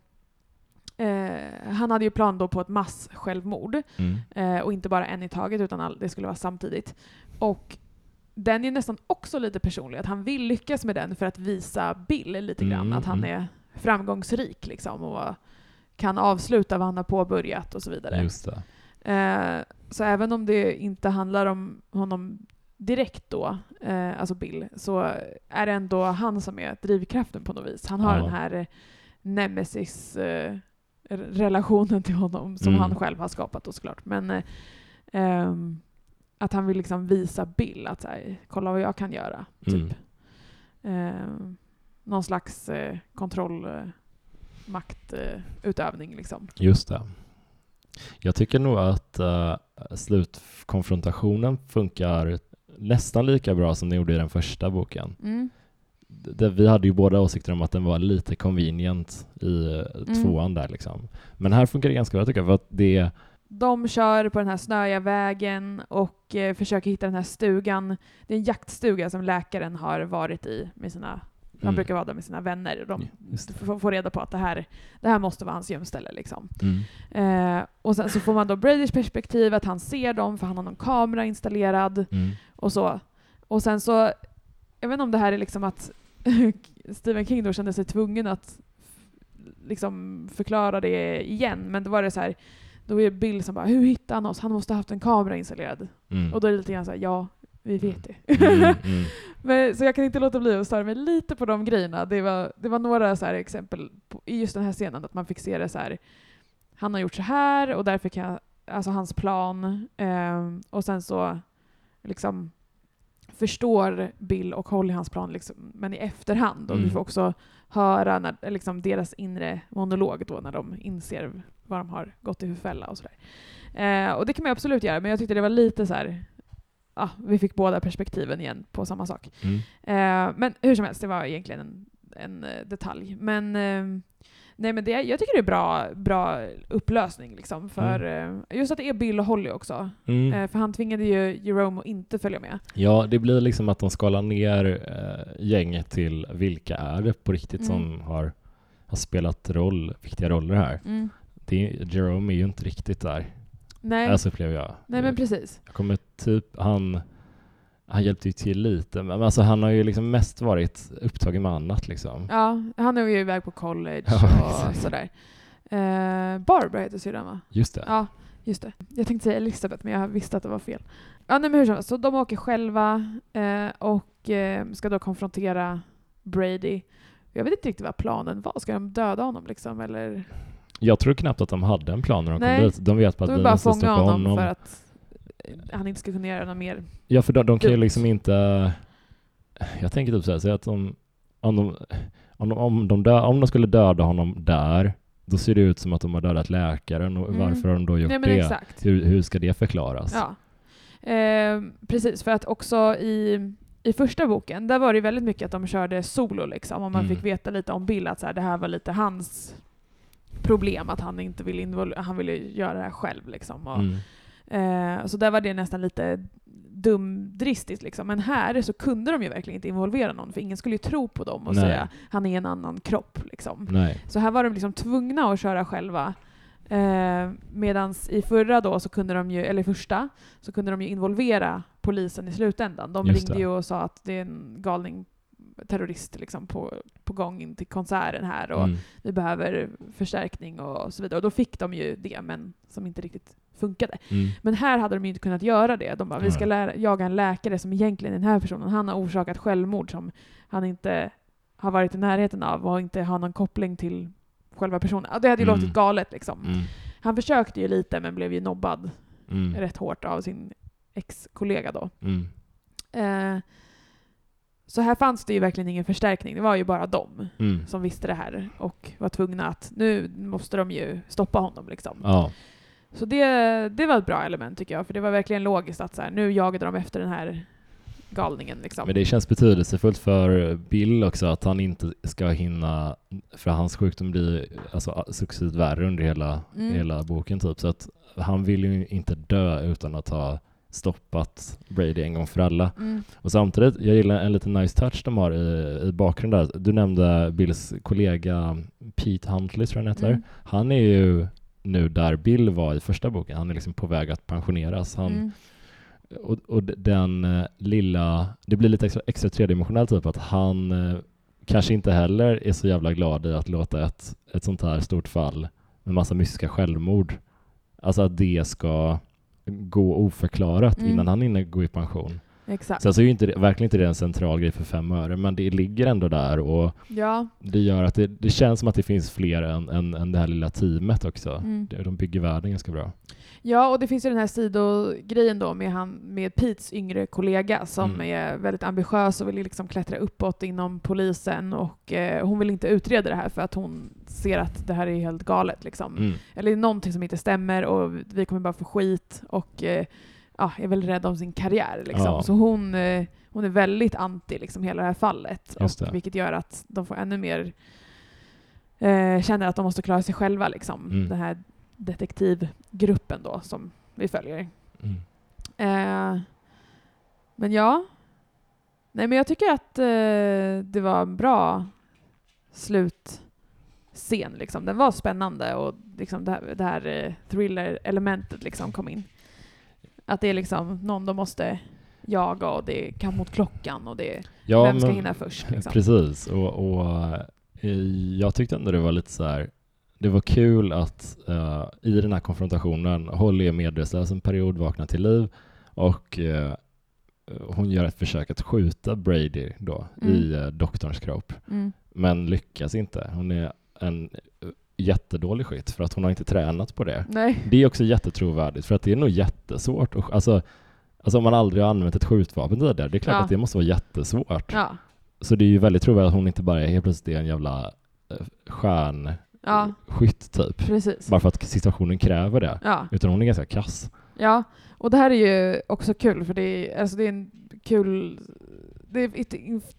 Eh, han hade ju plan då på ett mass-självmord. Mm. Eh, och inte bara en i taget, utan all, det skulle vara samtidigt. Och den är nästan också lite personlig, att han vill lyckas med den för att visa Bill lite grann mm, att han mm. är framgångsrik liksom och kan avsluta vad han har påbörjat och så vidare. Eh, så även om det inte handlar om honom direkt då, eh, alltså Bill, så är det ändå han som är drivkraften på något vis. Han har ja. den här nemesis eh, relationen till honom som mm. han själv har skapat då såklart. Men eh, ehm, att han vill liksom visa Bill att så här, kolla vad jag kan göra. Typ. Mm. Eh, någon slags eh, kontrollmaktutövning. Eh, liksom. Just det. Jag tycker nog att uh, slutkonfrontationen funkar nästan lika bra som den gjorde i den första boken. Mm. Det, vi hade ju båda åsikter om att den var lite convenient i uh, mm. tvåan där liksom. Men här funkar det ganska bra tycker jag, för att det de kör på den här snöiga vägen och eh, försöker hitta den här stugan. Det är en jaktstuga som läkaren har varit i med sina han mm. brukar vara där med sina vänner. De får, får reda på att det här, det här måste vara hans gömställe. Liksom. Mm. Eh, och sen så får man då Bradys perspektiv, att han ser dem för han har någon kamera installerad. Mm. Och så. Och sen så, jag vet inte om det här är liksom att Stephen King då kände sig tvungen att liksom förklara det igen, men då var det så här då är Bill som bara, hur hittade han oss? Han måste ha haft en kamera installerad. Mm. Och då är det lite grann såhär, ja, vi vet det. Mm, mm. Men, så jag kan inte låta bli att störa mig lite på de grejerna. Det var, det var några så exempel på, i just den här scenen, att man fick se det så här. Han har gjort så här och därför kan jag, alltså hans plan. Eh, och sen så liksom förstår Bill och Holly hans plan, liksom, men i efterhand. Och mm. vi får också höra när, liksom, deras inre monolog då, när de inser vad de har gått i för fälla och sådär. Eh, och det kan man absolut göra, men jag tyckte det var lite så här, ja, vi fick båda perspektiven igen på samma sak. Mm. Eh, men hur som helst, det var egentligen en, en eh, detalj. Men eh, Nej men det, jag tycker det är bra, bra upplösning liksom för mm. Eh, just att det är Bill och Holly också. Mm. Eh, för han tvingade ju Jerome att inte följa med. Ja, det blir liksom att de skalar ner gänget till vilka är det på riktigt mm. som har, har spelat roll, viktiga roller här. Det, Jerome är ju inte riktigt där. Nej. Alltså upplever jag. Nej men precis. Jag kommer typ, han han hjälpte ju till lite, men alltså han har ju liksom mest varit upptagen med annat liksom. Ja, han är ju iväg på college ja, och sådär. Eh, Barbara heter syrran va? Just det. Ja, just det. Jag tänkte säga Elisabeth, men jag visste att det var fel. Ja, nej, men hur som helst, så de åker själva eh, och eh, ska då konfrontera Brady. Jag vet inte riktigt vad planen var. Ska de döda honom liksom, eller? Jag tror knappt att de hade en plan när de nej, kom dit. De vet bara att vi måste stoppa honom. De vill bara fånga honom för att han inte ska kunna göra något mer Ja, för de, de kan ju liksom inte... Jag tänker typ så att de, om de, om de, om de, dö, om de skulle döda honom där, då ser det ut som att de har dödat läkaren och mm. varför har de då gjort Nej, det? Exakt. Hur, hur ska det förklaras? Ja. Eh, precis, för att också i, i första boken, där var det väldigt mycket att de körde solo liksom, och man mm. fick veta lite om Bill, att så här, det här var lite hans problem, att han inte ville, han ville göra det här själv liksom. Och, mm. Eh, så där var det nästan lite dumdristigt liksom. Men här så kunde de ju verkligen inte involvera någon, för ingen skulle ju tro på dem och Nej. säga han är en annan kropp. Liksom. Så här var de liksom tvungna att köra själva. Eh, Medan i förra då, så kunde de ju, eller första, så kunde de ju involvera polisen i slutändan. De Just ringde det. ju och sa att det är en galning terrorist liksom på, på gång in till konserten här och mm. vi behöver förstärkning och så vidare. Och då fick de ju det, men som inte riktigt funkade. Mm. Men här hade de ju inte kunnat göra det. De bara, vi ska lära, jaga en läkare som egentligen är den här personen, han har orsakat självmord som han inte har varit i närheten av och inte har någon koppling till själva personen. Det hade ju mm. låtit galet liksom. Mm. Han försökte ju lite men blev ju nobbad mm. rätt hårt av sin ex-kollega då. Mm. Eh, så här fanns det ju verkligen ingen förstärkning. Det var ju bara de mm. som visste det här och var tvungna att nu måste de ju stoppa honom liksom. Ja. Så det, det var ett bra element tycker jag, för det var verkligen logiskt att så här, nu jagade de efter den här galningen. Liksom. Men det känns betydelsefullt för Bill också att han inte ska hinna, för hans sjukdom blir alltså, successivt värre under hela, mm. hela boken typ, så att han vill ju inte dö utan att ha stoppat Brady en gång för alla. Mm. Och samtidigt, jag gillar en liten nice touch de har i, i bakgrunden där. Du nämnde Bills kollega Pete Huntley, tror jag han heter. Mm. Han är ju nu där Bill var i första boken. Han är liksom på väg att pensioneras. Han, mm. och, och, den uh, lilla, det blir lite extra, extra tredimensionellt typ att han uh, kanske inte heller är så jävla glad i att låta ett, ett sånt här stort fall med massa mystiska självmord, alltså att det ska gå oförklarat mm. innan han hinner gå i pension. Exakt. Sen så är ju inte, verkligen inte det en central grej för fem öre, men det ligger ändå där och ja. det gör att det, det känns som att det finns fler än, än, än det här lilla teamet också. Mm. De bygger världen ganska bra. Ja, och det finns ju den här sidogrejen då med, han, med Petes yngre kollega som mm. är väldigt ambitiös och vill liksom klättra uppåt inom polisen och eh, hon vill inte utreda det här för att hon ser att det här är helt galet. Liksom. Mm. Eller någonting som inte stämmer och vi kommer bara få skit och eh, ja, är väl rädd om sin karriär. Liksom. Ja. Så hon, eh, hon är väldigt anti liksom, hela det här fallet. Och, vilket gör att de får ännu mer eh, känner att de måste klara sig själva. Liksom. Mm. Den här detektivgruppen då som vi följer. Mm. Eh, men ja. Nej men jag tycker att eh, det var en bra slutscen. Liksom. Den var spännande och liksom det här, det här eh, thriller-elementet liksom kom in. Att det är liksom någon de måste jaga och det är kamp mot klockan och det är ja, vem ska hinna först. Liksom. Precis, och, och eh, jag tyckte ändå det var lite så här, det var kul att uh, i den här konfrontationen Holly är medvetslös en period, vaknar till liv och uh, hon gör ett försök att skjuta Brady då mm. i uh, doktorns kropp, mm. men lyckas inte. Hon är en jättedålig skytt för att hon har inte tränat på det. Nej. Det är också jättetrovärdigt för att det är nog jättesvårt. Och, alltså, alltså om man aldrig har använt ett skjutvapen tidigare, det är klart ja. att det måste vara jättesvårt. Ja. Så det är ju väldigt trovärdigt att hon inte bara är helt plötsligt en jävla eh, ja. typ. Precis. Bara för att situationen kräver det. Ja. Utan hon är ganska kass. Ja, och det här är ju också kul för det är, alltså det är en kul det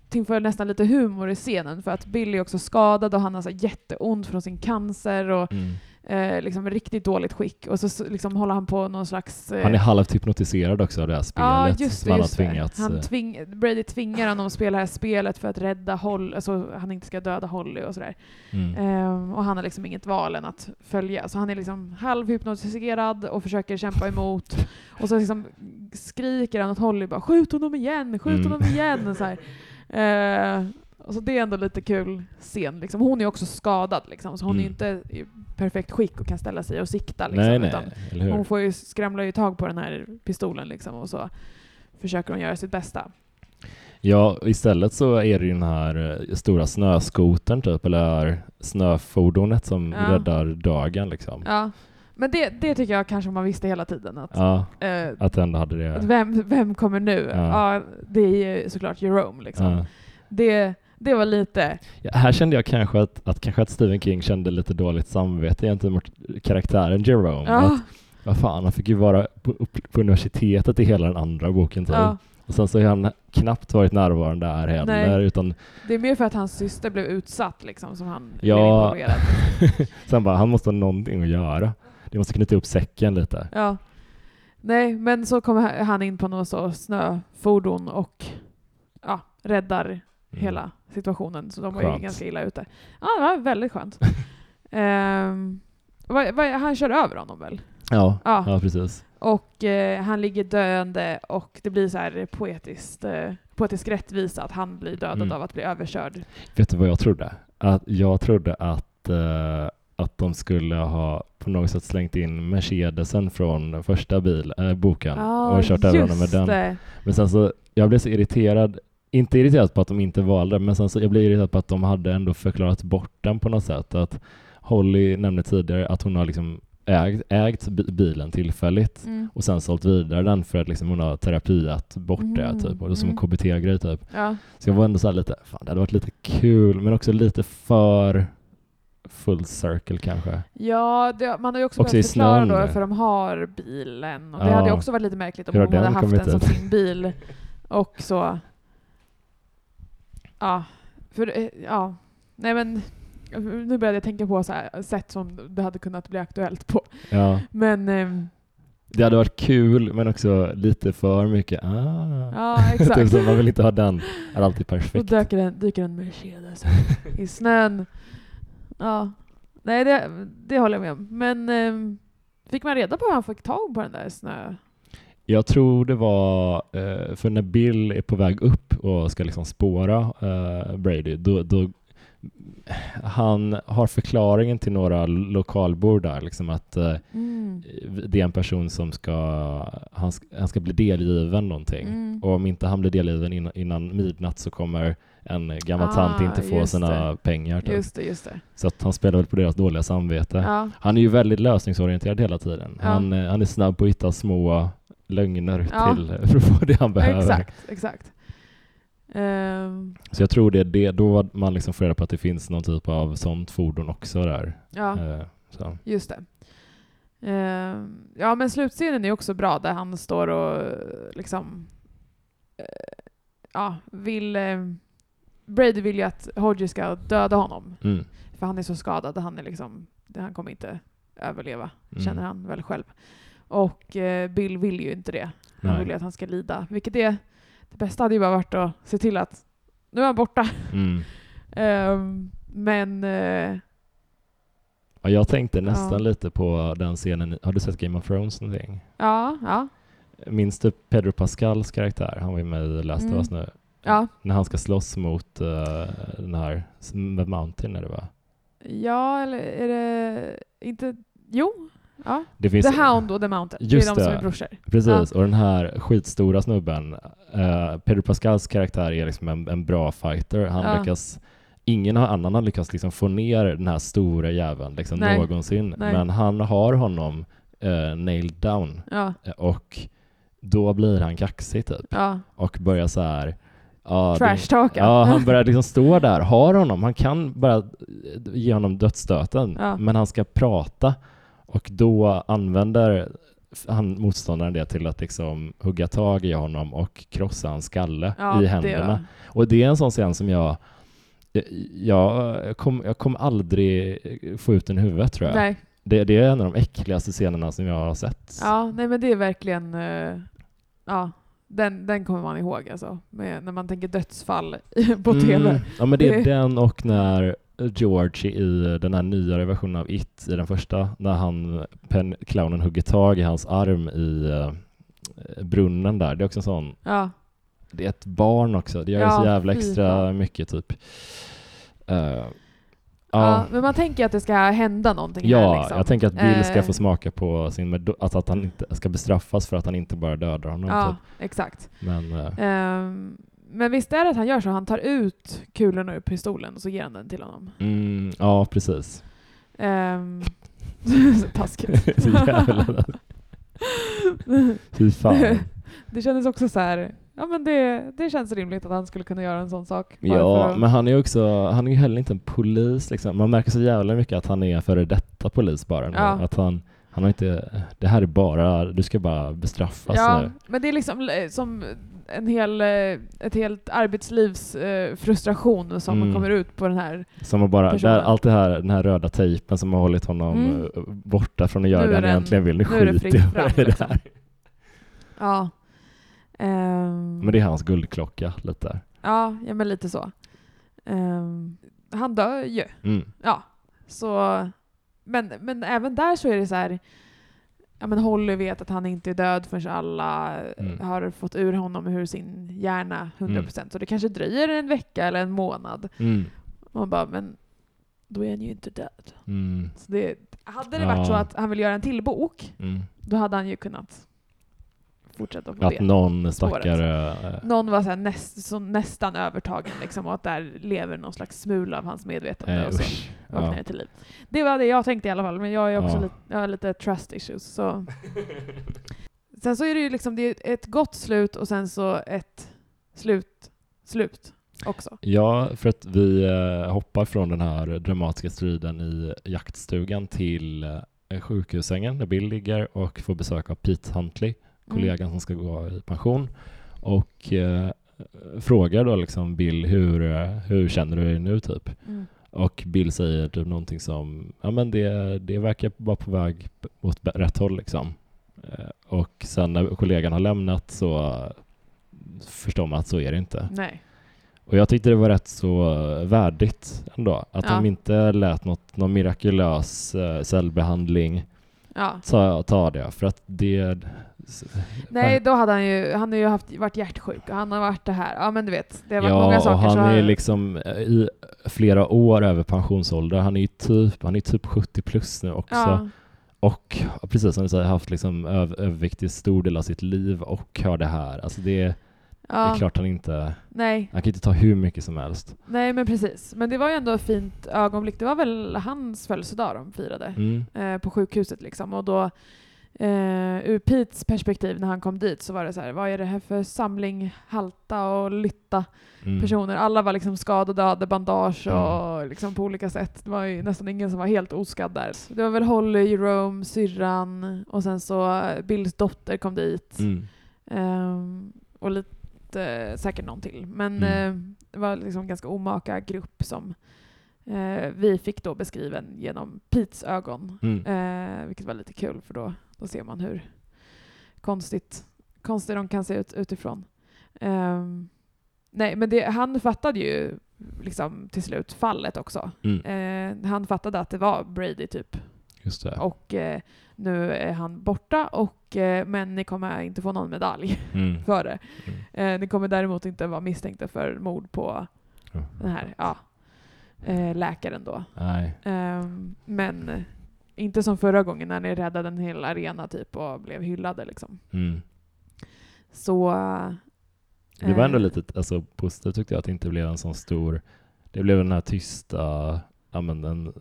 tillför nästan lite humor i scenen för att Billy är också skadad och han har så jätteont från sin cancer och mm eh, liksom riktigt dåligt skick och så liksom håller han på någon slags... Eh... Han är halvt hypnotiserad också av det här spelet ja, just som han har tvingats... Han eh, tving, Brady tvingar honom att spela det här spelet för att rädda Holly, alltså han inte ska döda Holly och sådär. Mm. Eh, och han har liksom inget val än att följa. Så han är liksom halvhypnotiserad och försöker kämpa emot. Och så liksom skriker han åt Holly bara ”skjut honom igen, skjut mm. honom igen” så. Eh, Alltså det är ändå lite kul scen. Liksom. Hon är också skadad, liksom, så hon mm. är inte i perfekt skick och kan ställa sig och sikta. Liksom, nej, nej, hon får ju skramla ju tag på den här pistolen liksom, och så försöker hon göra sitt bästa. Ja, istället så är det ju den här eh, stora snöskotern typ, eller snöfordonet som ja. räddar dagen liksom. Ja. Men det, det tycker jag kanske man visste hela tiden. Att, ja, äh, att ändå hade det. Vem, vem kommer nu? Ja. ja det är ju såklart Jerome liksom. Det, det var lite... Ja, här kände jag kanske att, att, kanske att Stephen King kände lite dåligt samvete gentemot karaktären Jerome. Ja. Att, vad fan, han fick ju vara på, på universitetet i hela den andra boken typ. Ja. Och sen så har han knappt varit närvarande där heller. Nej. Utan... Det är mer för att hans syster blev utsatt liksom, som han ja. blev involverad. sen bara, han måste ha någonting att göra. Det måste knyta upp säcken lite. Ja. Nej, men så kommer han in på något så snöfordon och ja, räddar. Hela situationen, så de var ju ganska illa ute. Ja, det var väldigt skönt. um, vad, vad, han kör över honom väl? Ja, ja. ja precis. Och eh, han ligger döende och det blir så här poetiskt, eh, poetisk rättvisa att han blir dödad mm. av att bli överkörd. Vet du vad jag trodde? Att jag trodde att, eh, att de skulle ha på något sätt slängt in Mercedesen från första bil, äh, boken ah, och kört över honom med den. Det. Men sen så, jag blev så irriterad inte irriterad på att de inte valde, men sen så jag blir irriterad på att de hade ändå förklarat bort den på något sätt. Att Holly nämnde tidigare att hon har liksom ägt, ägt bilen tillfälligt mm. och sen sålt vidare den för att liksom hon har terapiat bort mm. det typ, och det som en mm. KBT-grej typ. Ja. Så jag var ändå så lite, fan det hade varit lite kul, men också lite för full circle kanske. Ja, det, man har ju också, också behövt förklara då för de har bilen. Och det hade också varit lite märkligt om hon hade haft den som sin bil och så Ja, för eh, ja, nej men nu började jag tänka på så här, sätt som det hade kunnat bli aktuellt på. Ja. Men eh, det hade varit kul men också lite för mycket. Ah. Ja, exakt. typ som man vill inte ha den, är alltid perfekt. Och dyker en, dyker en Mercedes i snön. Ja, nej det, det håller jag med om. Men eh, fick man reda på hur han fick tag på den där snö... Jag tror det var, eh, för när Bill är på väg upp och ska liksom spåra uh, Brady, då, då, han har förklaringen till några lokalbor där, liksom att uh, mm. det är en person som ska, han, han ska bli delgiven någonting. Mm. Och om inte han blir delgiven innan, innan midnatt så kommer en gammal ah, tant inte få sina det. pengar. Typ. Just det, just det. Så att han spelar väl på deras dåliga samvete. Ja. Han är ju väldigt lösningsorienterad hela tiden. Ja. Han, han är snabb på att hitta små lögner ja. till för att få det han behöver. Exakt, exakt. Um, så jag tror det är det, då man liksom får reda på att det finns någon typ av sånt fordon också där. Ja, uh, så. just det. Uh, ja, men slutscenen är också bra där han står och liksom uh, ja, vill Brady vill ju att Hodge ska döda honom. Mm. För han är så skadad. Han, är liksom, han kommer inte överleva, mm. känner han väl själv. Och Bill vill ju inte det. Han Nej. vill ju att han ska lida. Vilket är det bästa hade ju bara varit att se till att nu är han borta. Mm. um, men... Uh, ja, jag tänkte nästan ja. lite på den scenen. Har du sett Game of Thrones någonting? Ja, ja. Minns du Pedro Pascals karaktär? Han var ju med i Last mm. of Us nu. Ja. När han ska slåss mot uh, den här Mountain är det va? Ja, eller är det inte... Jo, Ja. Det finns, The Hound och The Mountain, det är de som är brorsor. Precis, ja. och den här skitstora snubben, uh, Pedro Pascals karaktär är liksom en, en bra fighter. Han ja. lyckas ingen annan har lyckats liksom få ner den här stora jäveln liksom Nej. någonsin. Nej. Men han har honom uh, nailed down. Ja. Och då blir han kaxig typ. Ja. Och börjar så här Ja, Trash-talka. Ja, han börjar liksom stå där, har honom, han kan bara ge honom dödsstöten, ja. men han ska prata och då använder han motståndaren det till att liksom hugga tag i honom och krossa hans skalle ja, i händerna. Det och det är en sån scen som jag jag kommer jag kom aldrig få ut den i huvudet tror jag. Nej. Det, det, är en av de äckligaste scenerna som jag har sett. Ja, nej men det är verkligen uh, ja, den, den kommer man ihåg alltså, med, när man tänker dödsfall på mm. TV. Ja men det är den och när George i den här nyare versionen av It, i den första, när han, pen, clownen hugger tag i hans arm i uh, brunnen där. Det är också en sån... Ja. Det är ett barn också. Det gör ja, så jävla extra mycket typ. Uh, Ja. men man tänker att det ska hända någonting Ja, här, liksom. jag tänker att Bill ska få eh. smaka på sin alltså att han inte ska bestraffas för att han inte bara dödar honom. Ja, typ. exakt. Men, um, men visst är det att han gör så? Han tar ut kulorna ur pistolen och så ger han den till honom? Mm, ja, precis. Um, taskigt. Fy fan. det kändes också så här Ja men det, det känns rimligt att han skulle kunna göra en sån sak. Ja, att... men han är också, han är ju heller inte en polis liksom. Man märker så jävla mycket att han är före detta polis bara. Ja. Att han, han har inte, det här är bara, du ska bara bestraffas ja, nu. men det är liksom eh, som en hel, eh, ett helt arbetslivs eh, frustration som mm. kommer ut på den här Som bara, där, allt det här, den här röda tejpen som har hållit honom mm. borta från att göra det han egentligen vill. Nu, skiter jag i det här. Ja. Um, men det är hans guldklocka lite. Ja, ja men lite så. Um, han dör ju. Mm. Ja, så... Men, men även där så är det så här... Ja men Holly vet att han inte är död förrän alla mm. har fått ur honom ur sin hjärna 100%. Mm. Så det kanske dröjer en vecka eller en månad. Mm. Man bara, men då är han ju inte död. Mm. Så det, hade det ja. varit så att han vill göra en till bok, mm. då hade han ju kunnat fortsätta på att det. Att någon stackare... Äh... Någon var så näst, så nästan övertagen liksom, och att där lever någon slags smula av hans medvetande äh, och så vaknar ja. till liv. Det var det jag tänkte i alla fall, men jag är också ja. lite, jag har lite trust issues. Så. sen så är det ju liksom det är ett gott slut och sen så ett slut, slut också. Ja, för att vi eh, hoppar från den här dramatiska striden i jaktstugan till eh, sjukhussängen där Bill ligger och får besök av Pete Huntley. Kollegan som ska gå i pension och eh, frågar då liksom Bill hur, hur känner du dig nu typ? Mm. Och Bill säger typ någonting som, ja men det, det verkar vara på väg åt rätt håll liksom. Eh, och sen när kollegan har lämnat så förstår man att så är det inte. Nej. Och jag tyckte det var rätt så värdigt ändå, att ja. de inte lät något, någon mirakulös uh, cellbehandling ja. ta, ta det, för att det, Nej, då hade han ju, han har ju haft, varit hjärtsjuk och han har varit det här. Ja, men du vet, det har varit ja, många saker. Ja, han är liksom eh, i flera år över pensionsålder. Han är ju typ, han är typ 70 plus nu också. Ja. Och precis som du säger, haft liksom övervikt i stor del av sitt liv och har det här. Alltså det, ja. det är klart han inte... Nej. Han kan inte ta hur mycket som helst. Nej, men precis. Men det var ju ändå ett fint ögonblick. Det var väl hans födelsedag de firade mm. eh, på sjukhuset liksom. Och då Uh, ur Petes perspektiv när han kom dit så var det så här, vad är det här för samling halta och lytta mm. personer? Alla var liksom skadade, hade bandage mm. och liksom på olika sätt. Det var ju nästan ingen som var helt oskadd där. Det var väl Holly, Jerome, syrran och sen så Bills dotter kom dit. Um, och lite, uh, säkert någon till. Men uh, det var liksom ganska omaka grupp som vi fick då beskriven genom Petes ögon. Mm. vilket var lite kul för då då ser man hur konstigt, konstigt de kan se ut utifrån. Um, nej, men det, han fattade ju liksom till slut fallet också. Mm. Han fattade att det var Brady typ. Och uh, nu är han borta, och, uh, men ni kommer inte få någon medalj mm. för det. Mm. ni kommer däremot inte vara misstänkta för mord på den här ja, läkaren då. Um, men inte som förra gången när ni räddade en hel arena typ och blev hyllade liksom. Mm. Så... Det var ändå eh, lite alltså, positivt tyckte jag att det inte blev en sån stor... Det blev den här tysta, ja men en,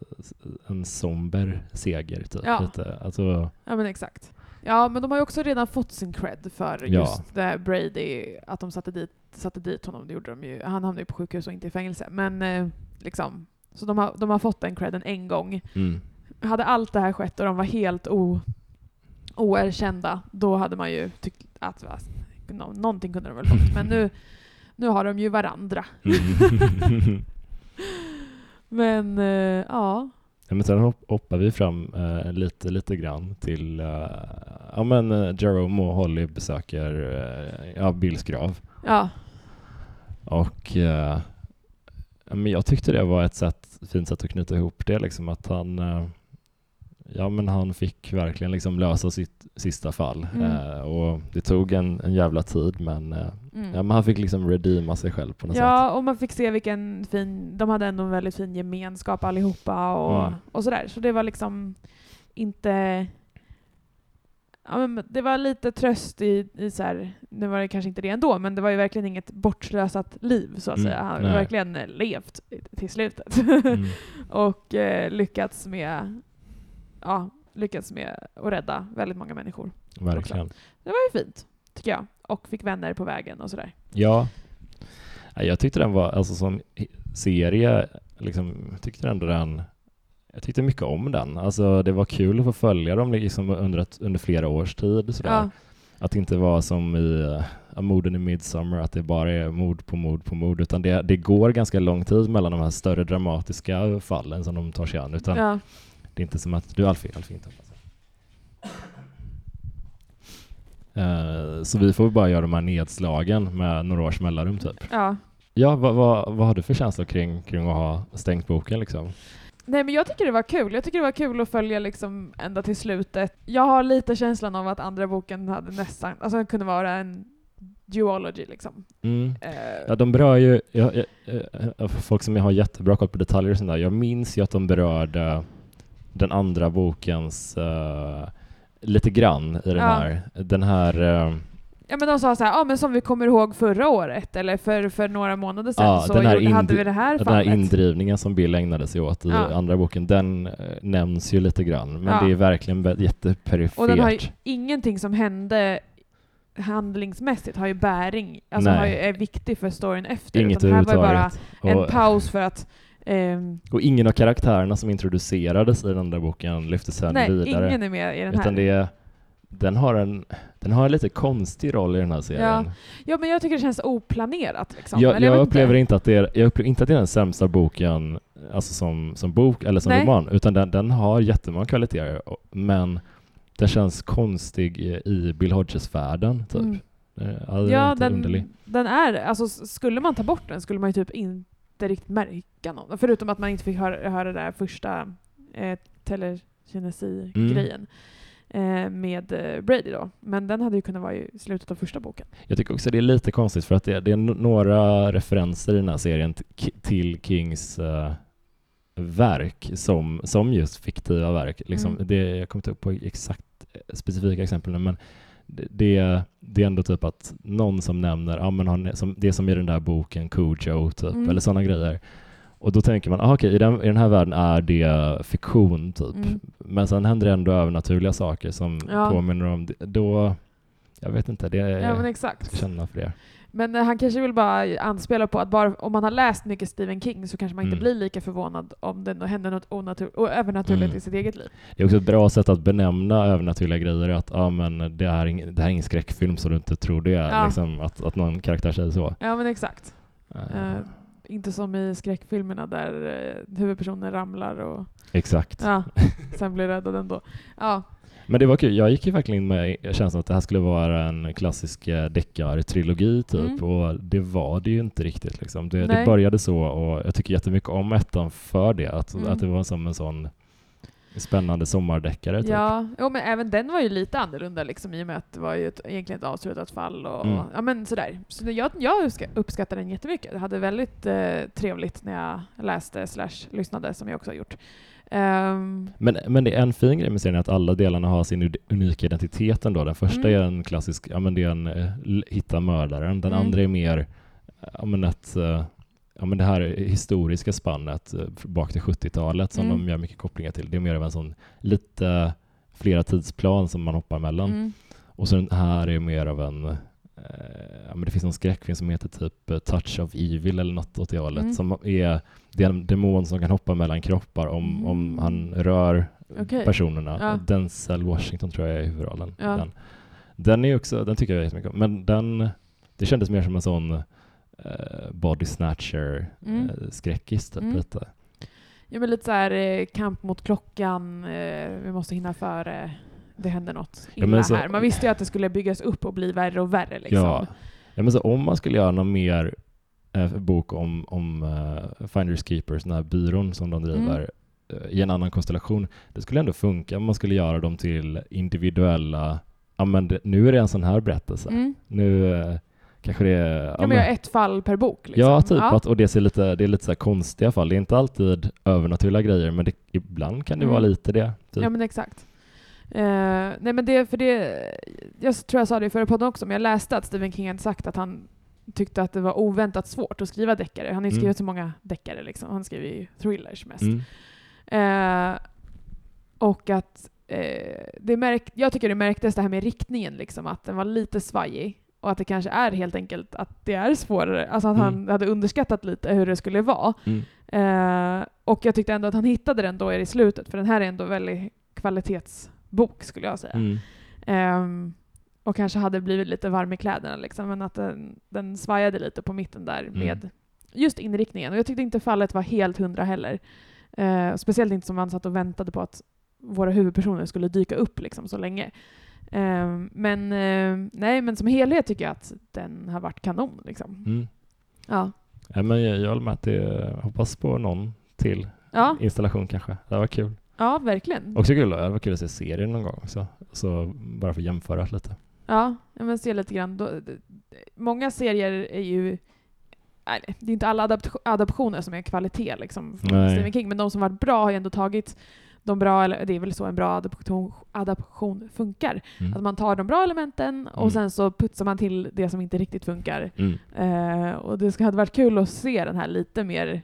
en somber seger typ. Ja. Lite. Alltså, ja men exakt. Ja, men de har ju också redan fått sin cred för ja. just det Brady, att de satte dit, satte dit honom. Det gjorde de ju. Han hamnade ju på sjukhus och inte i fängelse. Men eh, liksom, så de har, de har fått den credden en gång. Mm. Hade allt det här skett och de var helt o, oerkända, då hade man ju tyckt att no, någonting kunde de väl fått. Men nu, nu har de ju varandra. Mm. men eh, ja. Ja, men sen hoppar vi fram uh, lite, lite grann till uh, ja, men, uh, Jerome och Holly besöker uh, ja, Bills grav. Ja. Och men jag tyckte det var ett sätt, fint sätt att knyta ihop det, liksom att han ja, men han fick verkligen liksom lösa sitt sista fall. Mm. Eh, och det tog en, en jävla tid, men, eh, mm. ja, men han fick liksom redeema sig själv på något ja, sätt. Ja, och man fick se vilken fin, de hade ändå en väldigt fin gemenskap allihopa och, mm. och sådär. Så det var liksom inte Ja, men det var lite tröst i, i så här, nu var det kanske inte det ändå, men det var ju verkligen inget bortslösat liv så att mm, säga. Han har verkligen levt till slutet. Mm. och eh, lyckats med ja, lyckats med att rädda väldigt många människor. Verkligen. Också. Det var ju fint, tycker jag. Och fick vänner på vägen och sådär. Ja. Jag tyckte den var, alltså som serie, liksom, tyckte ändå den jag tyckte mycket om den. Alltså, det var kul att få följa dem liksom under, ett, under flera års tid. Sådär. Ja. Att det inte var som i uh, morden i Midsummer, att det bara är mord på mord på mord, utan det, det går ganska lång tid mellan de här större dramatiska fallen som de tar sig an. Utan ja. Det är inte som att du Alfie, Alfie inte uh, Så vi får bara göra de här nedslagen med några års mellanrum typ. Ja. Ja, vad, vad, vad har du för känslor kring, kring att ha stängt boken liksom? Nej men jag tycker det var kul. Jag tycker det var kul att följa liksom ända till slutet. Jag har lite känslan av att andra boken hade nästan, alltså kunde vara en duology liksom. Mm. Uh, ja, de berör ju, jag, jag, jag, folk som har jättebra koll på detaljer och sånt där, jag minns ju att de berörde den andra bokens uh, lite grann i den ja. här. Den här uh, Ja men de sa såhär, ja men som vi kommer ihåg förra året eller för, för några månader sedan ja, så gjorde, hade vi det här Den fallet. här indrivningen som Bill ägnade sig åt i ja. andra boken, den uh, nämns ju lite grann, men ja. det är verkligen jätteperifert. Och den har ju ingenting som hände handlingsmässigt har ju bäring, alltså ju, är viktig för storyn efter. Inget utan här var bara en paus för att Um, och ingen av karaktärerna som introducerades i den där boken lyftes sedan nej, vidare. Nej, ingen är med i den här. Utan det, den, har en, den har en lite konstig roll i den här serien. Ja, ja men jag tycker det känns oplanerat. Liksom. Jag, jag, jag upplever inte. att det är, jag upplever inte att det är den sämsta boken alltså som, som bok eller som nej. roman, utan den, den har jättemånga kvaliteter, men den känns konstig i Bill Hodges-världen, typ. Mm. Ja, den, den, är, alltså skulle man ta bort den skulle man ju typ inte inte riktigt märka någon. Förutom att man inte fick höra, höra det där första eh, telekinesi-grejen. Mm. Eh, med eh, Brady då. Men den hade ju kunnat vara i slutet av första boken. Jag tycker också det är lite konstigt för att det, det är några referenser i den här serien till Kings uh, verk som, som just fiktiva verk. Liksom, mm. det, jag kommer inte ihåg på exakt eh, specifika exempel men det, det är ändå typ att någon som nämner, ja men han, som, det som i den där boken Cujo, typ, mm. eller sådana grejer. Och då tänker man, ah, okej, okay, i, den, i den här världen är det fiktion, typ. Mm. Men sen händer det ändå övernaturliga saker som ja. påminner om det. Då, jag vet inte, det är, ja, men exakt. ska känna för det. Men eh, han kanske vill bara anspela på att bara om man har läst mycket Stephen King så kanske man inte mm. blir lika förvånad om det händer något onatur- och övernaturligt mm. i sitt eget liv. Det är också ett bra sätt att benämna övernaturliga grejer, att ah, men det, är ing, det här är ingen skräckfilm så du inte tror det, ja. liksom, att, att någon karaktär säger så. Ja men exakt. Uh. Inte som i skräckfilmerna där huvudpersonen ramlar och Exakt. Ja, sen blir räddad ändå. Ja, men det var kul. Jag gick ju verkligen med känslan att det här skulle vara en klassisk eh, deckartrilogi typ mm. och det var det ju inte riktigt. Liksom. Det, det, började så och jag tycker jättemycket om ettan för det. Att, mm. att det var som en sån spännande sommardeckare. Typ. Ja, jo, men även den var ju lite annorlunda liksom, i och med att det var ju ett, egentligen ett avslutat fall. Och, mm. ja, men sådär. Så jag, jag uppskattar den jättemycket. Jag hade väldigt eh, trevligt när jag läste slash lyssnade, som jag också har gjort. Um, men, men det är en fin grej med serien att alla delarna har sin unika identitet ändå. Den första mm. är en klassisk, ja men det är en uh, hitta mördaren. Den mm. andra är mer, ja men ett, uh, ja men det här historiska spannet bak till 70-talet som mm. de gör mycket kopplingar till. Det är mer av en sån lite flera tidsplan som man hoppar mellan. Mm. Och så den här är mer av en ja, men det finns en skräckfilm som heter typ Touch of Evil eller något åt det hållet mm. som är det är en demon som kan hoppa mellan kroppar om, mm. om han rör okay. personerna. Ja. Denzel Washington tror jag är huvudrollen. Ja. Den. den är också, den tycker jag jättemycket om. Men den, det kändes mer som en sån uh, body snatcher mm. uh, skräckis typ mm. lite. Ja men lite så här eh, kamp mot klockan, eh, vi måste hinna före det händer något illa ja, så, här. Man visste ju att det skulle byggas upp och bli värre och värre liksom. Ja, ja men så om man skulle göra något mer eh, bok om, om uh, Finders Keepers, den här byrån som de driver, mm. i en annan konstellation. Det skulle ändå funka om man skulle göra dem till individuella, ja men nu är det en sån här berättelse. Mm. Nu uh, kanske det är... Ja, ja men ett fall per bok. Liksom. Ja, typ ja. Att, och det, ser lite, det är lite så konstiga fall. Det är inte alltid övernaturliga grejer, men det, ibland kan det mm. vara lite det. Typ. Ja, men exakt. Uh, nej men det, för det, jag tror jag sa det i förra podden också, men jag läste att Stephen King hade sagt att han tyckte att det var oväntat svårt att skriva deckare. Han har ju mm. skrivit så många deckare, liksom. han skriver ju thrillers mest. Mm. Uh, och att uh, det märk jag tycker det märktes det här med riktningen, liksom, att den var lite svajig. Och att det kanske är helt enkelt att det är svårare, alltså att mm. han hade underskattat lite hur det skulle vara. Uh, och jag tyckte ändå att han hittade den då i slutet, för den här är ändå väldigt kvalitetsbok skulle jag säga. Um, och kanske hade blivit lite varm i kläderna liksom, men att den, den svajade lite på mitten där mm. med just inriktningen. Och jag tyckte inte fallet var helt hundra heller. Uh, speciellt inte som man satt och väntade på att våra huvudpersoner skulle dyka upp liksom så länge. Uh, men, uh, nej, men som helhet tycker jag att den har varit kanon. Liksom. Mm. Ja. ja. men jag, jag håller med att det, hoppas på någon till ja. installation kanske. Det var kul. Ja, verkligen. Också kul, det var kul att se serien någon gång också. Så bara för att jämföra lite. Ja, men se lite grann. Då, många serier är ju det är inte alla adaptioner som är kvalitet liksom, från nej. Stephen King, men de som varit bra har ju ändå tagit de bra, eller det är väl så en bra adaption, adaption funkar. Mm. Att man tar de bra elementen och mm. sen så putsar man till det som inte riktigt funkar. Mm. Uh, och det hade varit kul att se den här lite mer,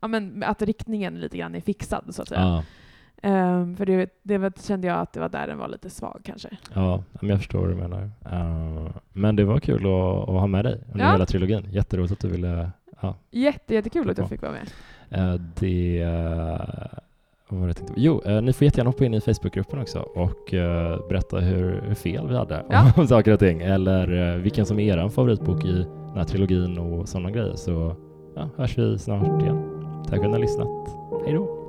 ja men att riktningen lite grann är fixad så att säga. Ah. Um, för det, det kände jag att det var där den var lite svag kanske. Ja, men jag förstår vad du menar. Uh, men det var kul att, att ha med dig under ja. hela trilogin. Jätteroligt att du ville... Ja. Jätte, jättekul att jag fick vara med. Uh, det... Uh, vad var det Jo, uh, ni får jättegärna hoppa in i Facebookgruppen också och uh, berätta hur, hur, fel vi hade ja. om saker och ting. Eller uh, vilken som är er favoritbok i den här trilogin och sådana grejer. Så ja, hörs vi snart igen. Tack för att ni har lyssnat. Hej då!